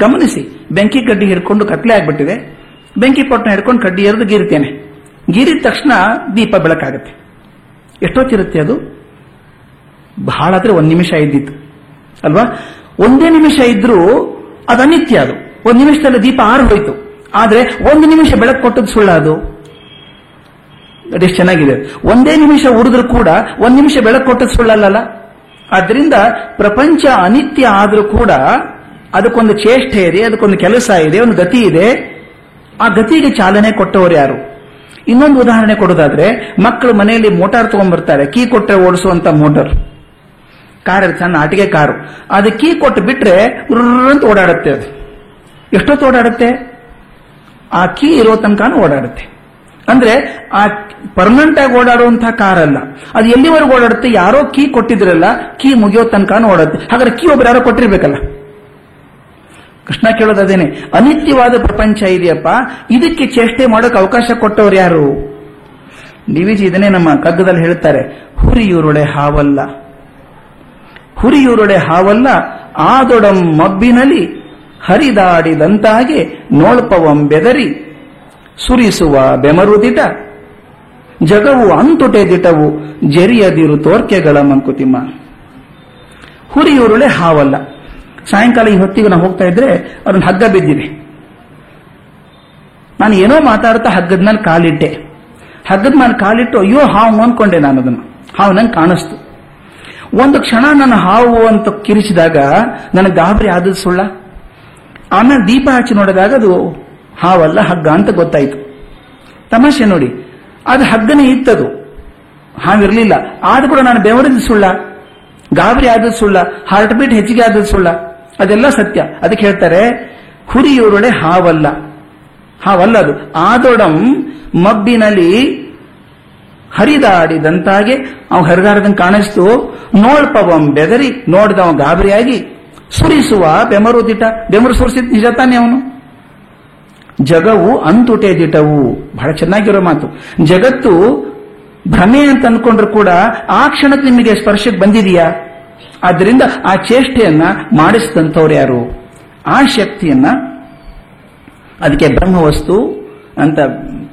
ಗಮನಿಸಿ, ಬೆಂಕಿ ಕಡ್ಡಿ ಹಿಡ್ಕೊಂಡು ಕತ್ಲೆ ಆಗ್ಬಿಟ್ಟಿದೆ. ಬೆಂಕಿ ಪೊಟ್ಟನ ಹಿಡ್ಕೊಂಡು ಕಡ್ಡಿ ಎರೆದು ಗೀರ್ತೇನೆ ಗೀರಿದ ತಕ್ಷಣ ದೀಪ ಬೆಳಕಾಗುತ್ತೆ. ಎಷ್ಟೊತ್ತಿರುತ್ತೆ ಅದು? ಬಹಳ ಆದ್ರೆ ಒಂದ್ ನಿಮಿಷ ಇದ್ದಿತ್ತು. ಅಲ್ವಾ? ಒಂದೇ ನಿಮಿಷ ಇದ್ರೂ ಅದು ಅನಿತ್ಯ ಅದು. ಒಂದು ನಿಮಿಷದಲ್ಲಿ ದೀಪ ಆರು ಹೋಯ್ತು. ಆದ್ರೆ ಒಂದು ನಿಮಿಷ ಬೆಳಕು ಕೊಟ್ಟದ್ದು ಸುಳ್ಳ ಅದು. ಅದೆಷ್ಟು ಚೆನ್ನಾಗಿದೆ. ಒಂದೇ ನಿಮಿಷ ಉರಿದ್ರು ಕೂಡ ಒಂದ್ ನಿಮಿಷ ಬೆಳಕು ಕೊಟ್ಟದ್ದು ಸುಳ್ಳಲ್ಲ ಆದ್ರಿಂದ ಪ್ರಪಂಚ ಅನಿತ್ಯ ಆದರೂ ಕೂಡ ಅದಕ್ಕೊಂದು ಚೇಷ್ಟೆ ಇದೆ, ಅದಕ್ಕೊಂದು ಕೆಲಸ ಇದೆ, ಒಂದು ಗತಿ ಇದೆ. ಆ ಗತಿಗೆ ಚಾಲನೆ ಕೊಟ್ಟವರು ಯಾರು? ಇನ್ನೊಂದು ಉದಾಹರಣೆ ಕೊಡೋದಾದ್ರೆ ಮಕ್ಕಳು ಮನೆಯಲ್ಲಿ ಮೋಟಾರ್ ತಗೊಂಡ್ಬರ್ತಾರೆ, ಕೀ ಕೊಟ್ಟರೆ ಓಡಿಸುವಂತ ಮೋಟಾರ್. ಕಾರ್ ಸಣ್ಣ ಆಟಿಗೆ ಕಾರು. ಅದು ಕೀ ಕೊಟ್ಟು ಬಿಟ್ರೆ ಅಂತ ಓಡಾಡುತ್ತೆ ಅದು. ಎಷ್ಟೊತ್ತು ಓಡಾಡುತ್ತೆ? ಆ ಕೀ ಇರೋ ತನಕನೂ ಓಡಾಡುತ್ತೆ. ಅಂದ್ರೆ ಆ ಪರ್ಮನೆಂಟ್ ಆಗಿ ಓಡಾಡುವಂತಹ ಕಾರ್ ಅಲ್ಲ ಅದು ಎಲ್ಲಿವರೆಗೂ ಓಡಾಡುತ್ತೆ? ಯಾರೋ ಕೀ ಕೊಟ್ಟಿದ್ರಲ್ಲ, ಕೀ ಮುಗಿಯೋ ತನಕನೂ ಓಡಾಡುತ್ತೆ. ಹಾಗಾದ್ರೆ ಕೀ ಒಬ್ರು ಯಾರೋ ಕೊಟ್ಟಿರ್ಬೇಕಲ್ಲ. ಕೃಷ್ಣ ಕೇಳೋದು ಅನಿತ್ಯವಾದ ಪ್ರಪಂಚ ಇದೆಯಪ್ಪ. ಇದಕ್ಕೆ ಚೇಷ್ಟೆ ಮಾಡೋಕೆ ಅವಕಾಶ ಕೊಟ್ಟವ್ರು ಯಾರು? ಡಿವಿಜಿ ಇದನ್ನೇ ನಮ್ಮ ಕಗ್ಗದಲ್ಲಿ ಹೇಳ್ತಾರೆ, ಹುರಿಯೂರುಳೆ ಹಾವಲ್ಲ. ಹುರಿಯೂರುಳೆ ಹಾವಲ್ಲ ಆದೊಡಂ ಮಬ್ಬಿನಲ್ಲಿ ಹರಿದಾಡಿದಂತಾಗೆ ನೋಳ್ಪವಂ ಬೆದರಿ ಸುರಿಸುವ ಬೆಮರುದಿಟ ಜಗವು ಅಂತುಟೆ ದಿಟವು ಜರಿಯದಿರು ತೋರ್ಕೆಗಳ ಮಂಕುತಿಮ್ಮ. ಹುರಿಯುರುಳೆ ಹಾವಲ್ಲ. ಸಾಯಂಕಾಲ ಈ ಹೊತ್ತಿಗೆ ನಾವು ಹೋಗ್ತಾ ಇದ್ರೆ ಅವ್ರನ್ನ ಹಗ್ಗ ಬಿದ್ದಿದೆ. ನಾನು ಏನೋ ಮಾತಾಡ್ತಾ ಹಗ್ಗದ ಮೇಲೆ ಕಾಲಿಟ್ಟೆ. ಹಗ್ಗದ ಮೇಲೆ ಕಾಲಿಟ್ಟು ಅಯ್ಯೋ ಹಾವು ಅನ್ಕೊಂಡೆ ನಾನು ಅದನ್ನು. ಹಾವು ನಂಗೆ ಕಾಣಿಸ್ತು. ಒಂದು ಕ್ಷಣ ನನ್ನ ಹಾವು ಅಂತ ಕಿರಿಸಿದಾಗ ನನಗೆ ಗಾಬರಿ ಆದದ್ದು ಸುಳ್ಳ? ಆಮೇಲೆ ದೀಪ ಹಚ್ಚಿ ನೋಡಿದಾಗ ಅದು ಹಾವಲ್ಲ, ಹಗ್ಗ ಅಂತ ಗೊತ್ತಾಯಿತು. ತಮಾಷೆ ನೋಡಿ, ಅದು ಹಗ್ಗನೇ ಇತ್ತದು. ಹಾವಿರಲಿಲ್ಲ. ಆದ್ರೂ ಕೂಡ ನಾನು ಬೆವರಿದ ಸುಳ್ಳ. ಗಾಬರಿ ಆದದ್ದು ಸುಳ್ಳ ಹಾರ್ಟ್ ಬೀಟ್ ಹೆಚ್ಚಿಗೆ ಆದದ್ದು ಸುಳ್ಳ. ಅದೆಲ್ಲ ಸತ್ಯ. ಅದಕ್ಕೆ ಹೇಳ್ತಾರೆ, ಹುರಿಯೂರುಳೆ ಹಾವಲ್ಲ. ಹಾವಲ್ಲ ಅದು. ಆದೊಡಂ ಮಬ್ಬಿನಲ್ಲಿ ಹರಿದಾಡಿದಂತಾಗೆ ಅವ ಹರಿದಾಡದಂಗೆ ಕಾಣಿಸ್ತು. ನೋಳ್ಪವಂ ಬೆದರಿ, ನೋಡ್ದವ ಗಾಬರಿಯಾಗಿ ಸುರಿಸುವ ಬೆಮರು ದಿಟ, ಬೆಮರು ಸುರಿಸಿದ ನಿಜ ತಾನೆ ಅವನು. ಜಗವು ಅಂತುಟೆ ದಿಟವು. ಬಹಳ ಚೆನ್ನಾಗಿರೋ ಮಾತು. ಜಗತ್ತು ಭ್ರಮೆ ಅಂತ ಅನ್ಕೊಂಡ್ರು ಕೂಡ ಆ ಕ್ಷಣಕ್ಕೆ ನಿಮಗೆ ಸ್ಪರ್ಶಕ್ಕೆ ಬಂದಿದೆಯಾ? ಆದ್ದರಿಂದ ಆ ಚೇಷ್ಟೆಯನ್ನ ಮಾಡಿಸಿದಂಥವ್ರು ಯಾರು? ಆ ಶಕ್ತಿಯನ್ನ, ಅದಕ್ಕೆ ಬ್ರಹ್ಮವಸ್ತು ಅಂತ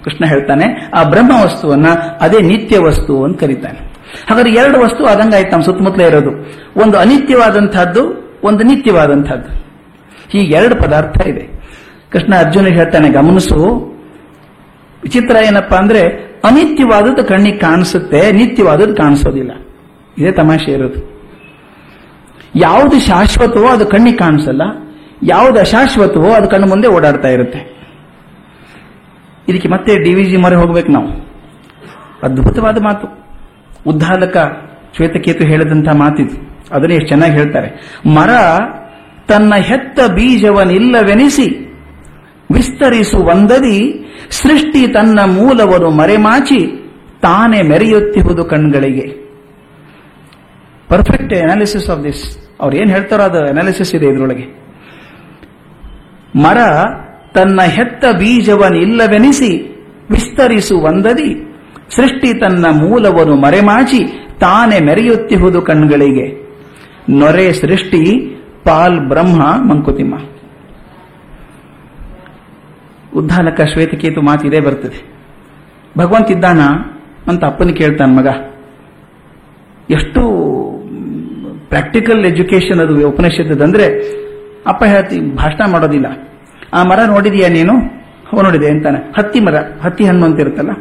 ಕೃಷ್ಣ ಹೇಳ್ತಾನೆ, ಆ ಬ್ರಹ್ಮ ವಸ್ತುವನ್ನ ಅದೇ ನಿತ್ಯ ವಸ್ತು ಅಂತ ಕರೀತಾನೆ. ಹಾಗಾದ್ರೆ ಎರಡು ವಸ್ತು ಆದಂಗಾಯ್ತು ನಮ್ಮ ಸುತ್ತಮುತ್ತಲೇ ಇರೋದು. ಒಂದು ಅನಿತ್ಯವಾದಂತಹದ್ದು ಒಂದು ನಿತ್ಯವಾದಂತಹದ್ದು ಹೀಗೆ ಎರಡು ಪದಾರ್ಥ ಇದೆ. ಕೃಷ್ಣ ಅರ್ಜುನ ಹೇಳ್ತಾನೆ, ಗಮನಿಸು, ವಿಚಿತ್ರ ಏನಪ್ಪಾ ಅಂದ್ರೆ ಅನಿತ್ಯವಾದದ್ದು ಕಣ್ಣಿಗೆ ಕಾಣಿಸುತ್ತೆ, ನಿತ್ಯವಾದದ್ದು ಕಾಣಿಸೋದಿಲ್ಲ. ಇದೇ ತಮಾಷೆ ಇರೋದು. ಯಾವುದು ಶಾಶ್ವತವೋ ಅದು ಕಣ್ಣಿಗೆ ಕಾಣಿಸಲ್ಲ, ಯಾವುದು ಅಶಾಶ್ವತವೋ ಅದು ಕಣ್ಣು ಮುಂದೆ ಓಡಾಡ್ತಾ ಇರುತ್ತೆ. ಇದಕ್ಕೆ ಮತ್ತೆ ಡಿ ವಿ ಜಿ ಮೊರೆ ಹೋಗ್ಬೇಕು ನಾವು. ಅದ್ಭುತವಾದ ಮಾತು. ಉದ್ದಾಲಕ ಶ್ವೇತಕೇತು ಹೇಳಿದಂತಹ ಮಾತಿದು. ಅದನ್ನೇ ಎಷ್ಟು ಚೆನ್ನಾಗಿ ಹೇಳ್ತಾರೆ. ಮರ ತನ್ನ ಹೆತ್ತ ಬೀಜವನ್ನಿಲ್ಲವೆನಿಸಿ ವಿಸ್ತರಿಸುವಂದದಿ ಸೃಷ್ಟಿ ತನ್ನ ಮೂಲವನ್ನು ಮರೆಮಾಚಿ ತಾನೇ ಮೆರೆಯುತ್ತಿರುವುದು ಕಣ್ಗಳಿಗೆ. ಪರ್ಫೆಕ್ಟ್ ಅನಾಲಿಸಿಸ್ ಆಫ್ ದಿಸ್ ಅವ್ರು ಏನ್ ಹೇಳ್ತಾರೋ ಅದು ಅನಾಲಿಸಿಸ್ ಇದೆ ಇದರೊಳಗೆ. ಮರ ತನ್ನ ಹೆತ್ತ ಬೀಜವನ್ನಿಲ್ಲವೆನಿಸಿ ವಿಸ್ತರಿಸುವಂದದಿ ಸೃಷ್ಟಿ ತನ್ನ ಮೂಲವನ್ನು ಮರೆಮಾಚಿ ತಾನೇ ಮೆರೆಯುತ್ತಿಹುದು ಕಣ್ಗಳಿಗೆ. ನೊರೆ ಸೃಷ್ಟಿ, ಪಾಲ್ ಬ್ರಹ್ಮ ಮಂಕುತಿಮ್ಮ. ಉದ್ದಾಲಕ ಶ್ವೇತಕೇತು ಮಾತಿದೆ ಬರ್ತದೆ. ಭಗವಂತ ಇದ್ದಾನ ಅಂತ ಅಪ್ಪನ ಕೇಳ್ತಾನೆ ಮಗ. ಎಷ್ಟು ಪ್ರಾಕ್ಟಿಕಲ್ ಎಜುಕೇಶನ್ ಅದು ಉಪನಿಷತ್ತದಂದ್ರೆ ಅಪ್ಪ ಹೇಳ್ತಿ ಭಾಷಣ ಮಾಡೋದಿಲ್ಲ. ಆ ಮರ ನೋಡಿದೀಯ ನೀನು? ಹೋ ನೋಡಿದೆ ಅಂತಾನೆ ಹತ್ತಿ ಮರ, ಹತ್ತಿ ಹಣ್ಣು ಅಂತ ಇರುತ್ತಲ್ಲ?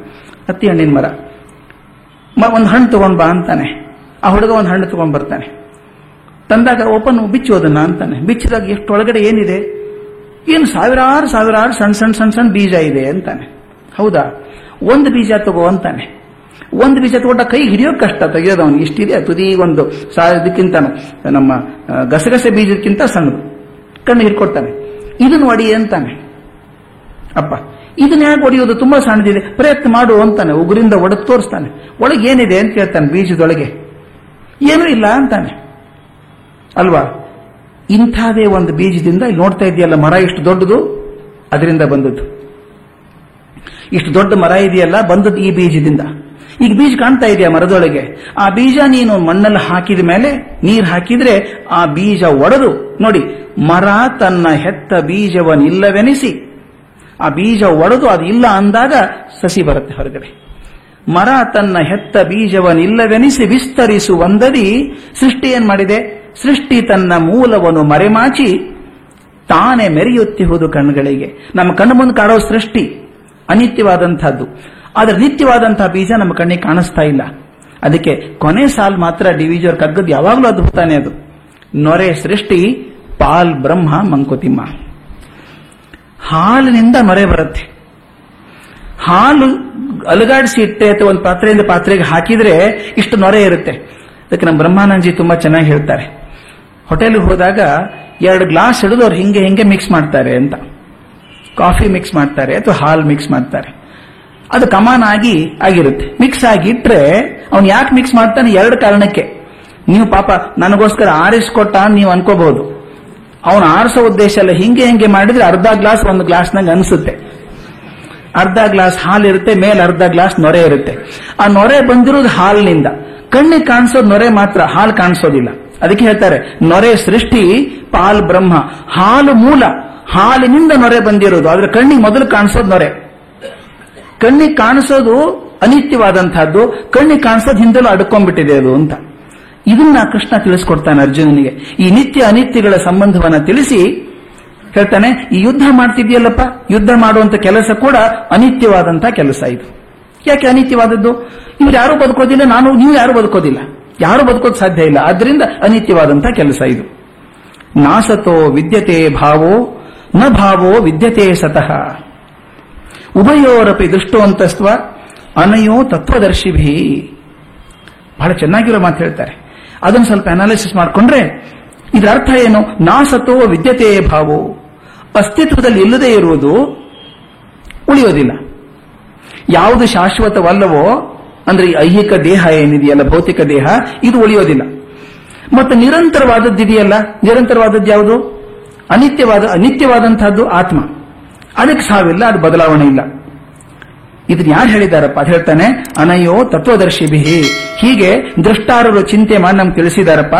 ಹತ್ತಿ ಹಣ್ಣಿನ ಮರ. ಒಂದು ಹಣ್ಣು ತಗೊಂಡ್ ಬಾ ಅಂತಾನೆ. ಆ ಹುಡುಗ ಒಂದು ಹಣ್ಣು ತಗೊಂಡ್ ಬರ್ತಾನೆ. ತಂದಾಗ ಓಪನ್ ಬಿಚ್ಚು ಅದನ್ನ ಅಂತಾನೆ. ಬಿಚ್ಚಿದಾಗ ಎಷ್ಟು ಒಳಗಡೆ ಏನಿದೆ? ಏನು ಸಾವಿರಾರು ಸಾವಿರಾರು ಸಣ್ಣ ಸಣ್ಣ ಸಣ್ಣ ಸಣ್ಣ ಬೀಜ ಇದೆ ಅಂತಾನೆ. ಹೌದಾ? ಒಂದು ಬೀಜ ತಗೋ ಅಂತಾನೆ. ಒಂದು ಬೀಜ ತಗೊಂಡ ಕೈ ಹಿಡಿಯೋ ಕಷ್ಟ. ತೆಗೆಯೋದು ಅವನು ಇಷ್ಟಿದೆ, ತುದಿ ಒಂದು. ಸಾವಿರದಕ್ಕಿಂತ ನಮ್ಮ ಗಸಗಸೆ ಬೀಜಕ್ಕಿಂತ ಸಣ್ಣದು. ಕಣ್ಣು ಹಿಡ್ಕೊಡ್ತಾನೆ. ಇದನ್ನು ಒಡಿ ಅಂತಾನೆ. ಅಪ್ಪ ಇದನ್ನ ಯಾಕೆ ಒಡೆಯೋದು ತುಂಬಾ ಸಣ್ಣದಿದೆ. ಪ್ರಯತ್ನ ಮಾಡು ಅಂತಾನೆ. ಉಗುರಿಂದ ಒಡೆದು ತೋರಿಸ್ತಾನೆ. ಒಳಗೆ ಏನಿದೆ ಅಂತ ಕೇಳ್ತಾನೆ ಬೀಜದೊಳಗೆ. ಏನೂ ಇಲ್ಲ ಅಂತಾನೆ. ಅಲ್ವಾ? ಇಂಥದೇ ಒಂದು ಬೀಜದಿಂದ ಇಲ್ಲಿ ನೋಡ್ತಾ ಇದೆಯಲ್ಲ, ಮರ ಇಷ್ಟು ದೊಡ್ಡದು, ಅದರಿಂದ ಬಂದದ್ದು. ಇಷ್ಟು ದೊಡ್ಡ ಮರ ಇದೆಯಲ್ಲ, ಬಂದದ್ದು ಈ ಬೀಜದಿಂದ. ಈಗ ಬೀಜ ಕಾಣ್ತಾ ಇದೆಯಾ ಮರದೊಳಗೆ? ಆ ಬೀಜ ನೀನು ಮಣ್ಣಲ್ಲಿ ಹಾಕಿದ ಮೇಲೆ ನೀರು ಹಾಕಿದ್ರೆ ಆ ಬೀಜ ಒಡೆದು, ನೋಡಿ, ಮರ ತನ್ನ ಹೆತ್ತ ಬೀಜವನ್ನಿಲ್ಲವೆನಿಸಿ ಆ ಬೀಜ ಒಡೆದು ಅದು ಇಲ್ಲ ಅಂದಾಗ ಸಸಿ ಬರುತ್ತೆ ಹೊರಗಡೆ. ಮರ ತನ್ನ ಹೆತ್ತ ಬೀಜವನ್ನಿಲ್ಲವೆನಿಸಿ ವಿಸ್ತರಿಸುವಂದದಿ ಸೃಷ್ಟಿ ಏನ್ ಮಾಡಿದೆ? ಸೃಷ್ಟಿ ತನ್ನ ಮೂಲವನ್ನು ಮರೆಮಾಚಿ ತಾನೇ ಮೆರೆಯುತ್ತಿಹುದು ಕಣ್ಣುಗಳಿಗೆ ನಮ್ಮ ಕಣ್ಣು ಮುಂದೆ ಕಾಡೋ ಸೃಷ್ಟಿ ಅನಿತ್ಯವಾದಂತಹದ್ದು ಆದ್ರೆ ನಿತ್ಯವಾದಂತಹ ಬೀಜ ನಮ್ಮ ಕಣ್ಣಿಗೆ ಕಾಣಿಸ್ತಾ ಇಲ್ಲ. ಅದಕ್ಕೆ ಕೊನೆ ಸಾಲ್ ಮಾತ್ರ ಡಿವಿಜರ್ ಕಗ್ಗದ್ ಯಾವಾಗಲೂ ಅದ್ಭುತಾನೆ ಅದು. ನೊರೆ ಸೃಷ್ಟಿ, ಪಾಲ್ ಬ್ರಹ್ಮ, ಮಂಕುತಿಮ್ಮ. ಹಾಲಿನಿಂದ ನೊರೆ ಬರುತ್ತೆ. ಹಾಲು ಅಲುಗಾಡಿಸಿ ಇಟ್ಟೆ ಅಥವಾ ಒಂದು ಪಾತ್ರೆಯಿಂದ ಪಾತ್ರೆಗೆ ಹಾಕಿದ್ರೆ ಇಷ್ಟು ನೊರೆ ಇರುತ್ತೆ. ಅದಕ್ಕೆ ನಮ್ಮ ಬ್ರಹ್ಮಾನಂದಜಿ ತುಂಬಾ ಚೆನ್ನಾಗಿ ಹೇಳ್ತಾರೆ. ಹೋಟೆಲ್ಗೆ ಹೋದಾಗ ಎರಡು ಗ್ಲಾಸ್ ಹಿಡಿದು ಅವ್ರು ಹಿಂಗೆ ಹಿಂಗೆ ಮಿಕ್ಸ್ ಮಾಡ್ತಾರೆ ಅಂತ. ಕಾಫಿ ಮಿಕ್ಸ್ ಮಾಡ್ತಾರೆ ಅಥವಾ ಹಾಲು ಮಿಕ್ಸ್ ಮಾಡ್ತಾರೆ. ಅದು ಕಮಾನ್ ಆಗಿ ಆಗಿರುತ್ತೆ. ಮಿಕ್ಸ್ ಆಗಿಟ್ರೆ ಅವ್ನು ಯಾಕೆ ಮಿಕ್ಸ್ ಮಾಡ್ತಾನೆ? ಎರಡು ಕಾರಣಕ್ಕೆ. ನೀವು ಪಾಪ ನನಗೋಸ್ಕರ ಆರಿಸ್ಕೊಟ್ಟ ಅಂತ ನೀವು ಅನ್ಕೋಬಹುದು. ಅವನು ಆರಿಸೋ ಉದ್ದೇಶ ಅಲ್ಲ ಹಿಂಗೆ ಹಿಂಗೆ ಮಾಡಿದ್ರೆ ಅರ್ಧ ಗ್ಲಾಸ್ ಒಂದು ಗ್ಲಾಸ್ ನಂಗೆ ಅನ್ಸುತ್ತೆ. ಅರ್ಧ ಗ್ಲಾಸ್ ಹಾಲು ಇರುತ್ತೆ, ಮೇಲೆ ಅರ್ಧ ಗ್ಲಾಸ್ ನೊರೆ ಇರುತ್ತೆ. ಆ ನೊರೆ ಬಂದಿರೋದು ಹಾಲಿನಿಂದ. ಕಣ್ಣಿಗೆ ಕಾಣಿಸೋದು ನೊರೆ ಮಾತ್ರ, ಹಾಲು ಕಾಣಿಸೋದಿಲ್ಲ. ಅದಕ್ಕೆ ಹೇಳ್ತಾರೆ, ನೊರೆ ಸೃಷ್ಟಿ, ಪಾಲ್ ಬ್ರಹ್ಮ. ಹಾಲು ಮೂಲ. ಹಾಲಿನಿಂದ ನೊರೆ ಬಂದಿರೋದು, ಆದ್ರೆ ಕಣ್ಣಿಗೆ ಮೊದಲು ಕಾಣಿಸೋದು ನೊರೆ. ಕಣ್ಣಿಗೆ ಕಾಣಿಸೋದು ಅನಿತ್ಯವಾದಂತಹದ್ದು ಕಣ್ಣಿಗೆ ಕಾಣಿಸೋದು ಹಿಂದೆಲ್ಲೂ ಅಡ್ಕೊಂಡ್ಬಿಟ್ಟಿದೆ ಅದು ಅಂತ. ಇದನ್ನ ಕೃಷ್ಣ ತಿಳಿಸ್ಕೊಡ್ತಾನೆ ಅರ್ಜುನನಿಗೆ. ಈ ನಿತ್ಯ ಅನಿತ್ಯಗಳ ಸಂಬಂಧವನ್ನ ತಿಳಿಸಿ ಹೇಳ್ತಾನೆ, ಈ ಯುದ್ಧ ಮಾಡ್ತಿದ್ಯಲ್ಲಪ್ಪ? ಯುದ್ಧ ಮಾಡುವಂತ ಕೆಲಸ ಕೂಡ ಅನಿತ್ಯವಾದಂತಹ ಕೆಲಸ ಇದು. ಯಾಕೆ ಅನಿತ್ಯವಾದದ್ದು? ಇವ್ರು ಯಾರು ಬದುಕೋದಿಲ್ಲ, ನಾನು, ನೀವು ಯಾರು ಬದುಕೋದಿಲ್ಲ. ಯಾರು ಬದುಕೋದು ಸಾಧ್ಯ ಇಲ್ಲ. ಆದ್ರಿಂದ ಅನಿತ್ಯವಾದಂತಹ ಕೆಲಸ ಇದು. ನಾಸತೋ ವಿದ್ಯತೆ ಭಾವೋ, ನ ಭಾವೋ ವಿದ್ಯತೆ ಸತಃ. ಉಭಯೋರಪಿ ದುಷ್ಟೋಂತಸ್ತ್ವ ಅನಯೋ ತತ್ವದರ್ಶಿಭಿ. ಬಹಳ ಚೆನ್ನಾಗಿರೋ ಮಾತು ಹೇಳ್ತಾರೆ. ಅದನ್ನು ಸ್ವಲ್ಪ ಅನಾಲಿಸಿಸ್ ಮಾಡಿಕೊಂಡ್ರೆ ಇದರ ಅರ್ಥ ಏನು? ನಾಸತೋ ವಿದ್ಯತೆಯೇ ಭಾವೋ. ಅಸ್ತಿತ್ವದಲ್ಲಿ ಇಲ್ಲದೆ ಇರುವುದು ಉಳಿಯೋದಿಲ್ಲ. ಯಾವುದು ಶಾಶ್ವತವಲ್ಲವೋ, ಅಂದ್ರೆ ಈ ಐಹಿಕ ದೇಹ ಏನಿದೆಯಲ್ಲ, ಭೌತಿಕ ದೇಹ, ಇದು ಉಳಿಯೋದಿಲ್ಲ. ಮತ್ತು ನಿರಂತರವಾದದ್ದಿದೆಯಲ್ಲ? ನಿರಂತರವಾದದ್ದು ಯಾವುದು? ಅನಿತ್ಯವಾದ, ಅನಿತ್ಯವಾದಂತಹದ್ದು ಆತ್ಮ. ಅದಕ್ಕೆ ಸಾವಿಲ್ಲ, ಅದು ಬದಲಾವಣೆ ಇಲ್ಲ. ಇದನ್ನ ಯಾರು ಹೇಳಿದಾರಪ್ಪ? ಅದು ಹೇಳ್ತಾನೆ, ಅನಯೋ ಬಿಹಿ ಹೀಗೆ ದೃಷ್ಟಾರರು ಚಿಂತೆ ಮಾಡಿ ನಮ್ಗೆ ತಿಳಿಸಿದಾರಪ್ಪ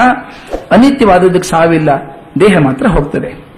ಅನಿತ್ಯವಾದದಕ್ಕೆ ಸಾವಿಲ್ಲ, ದೇಹ ಮಾತ್ರ ಹೋಗ್ತದೆ.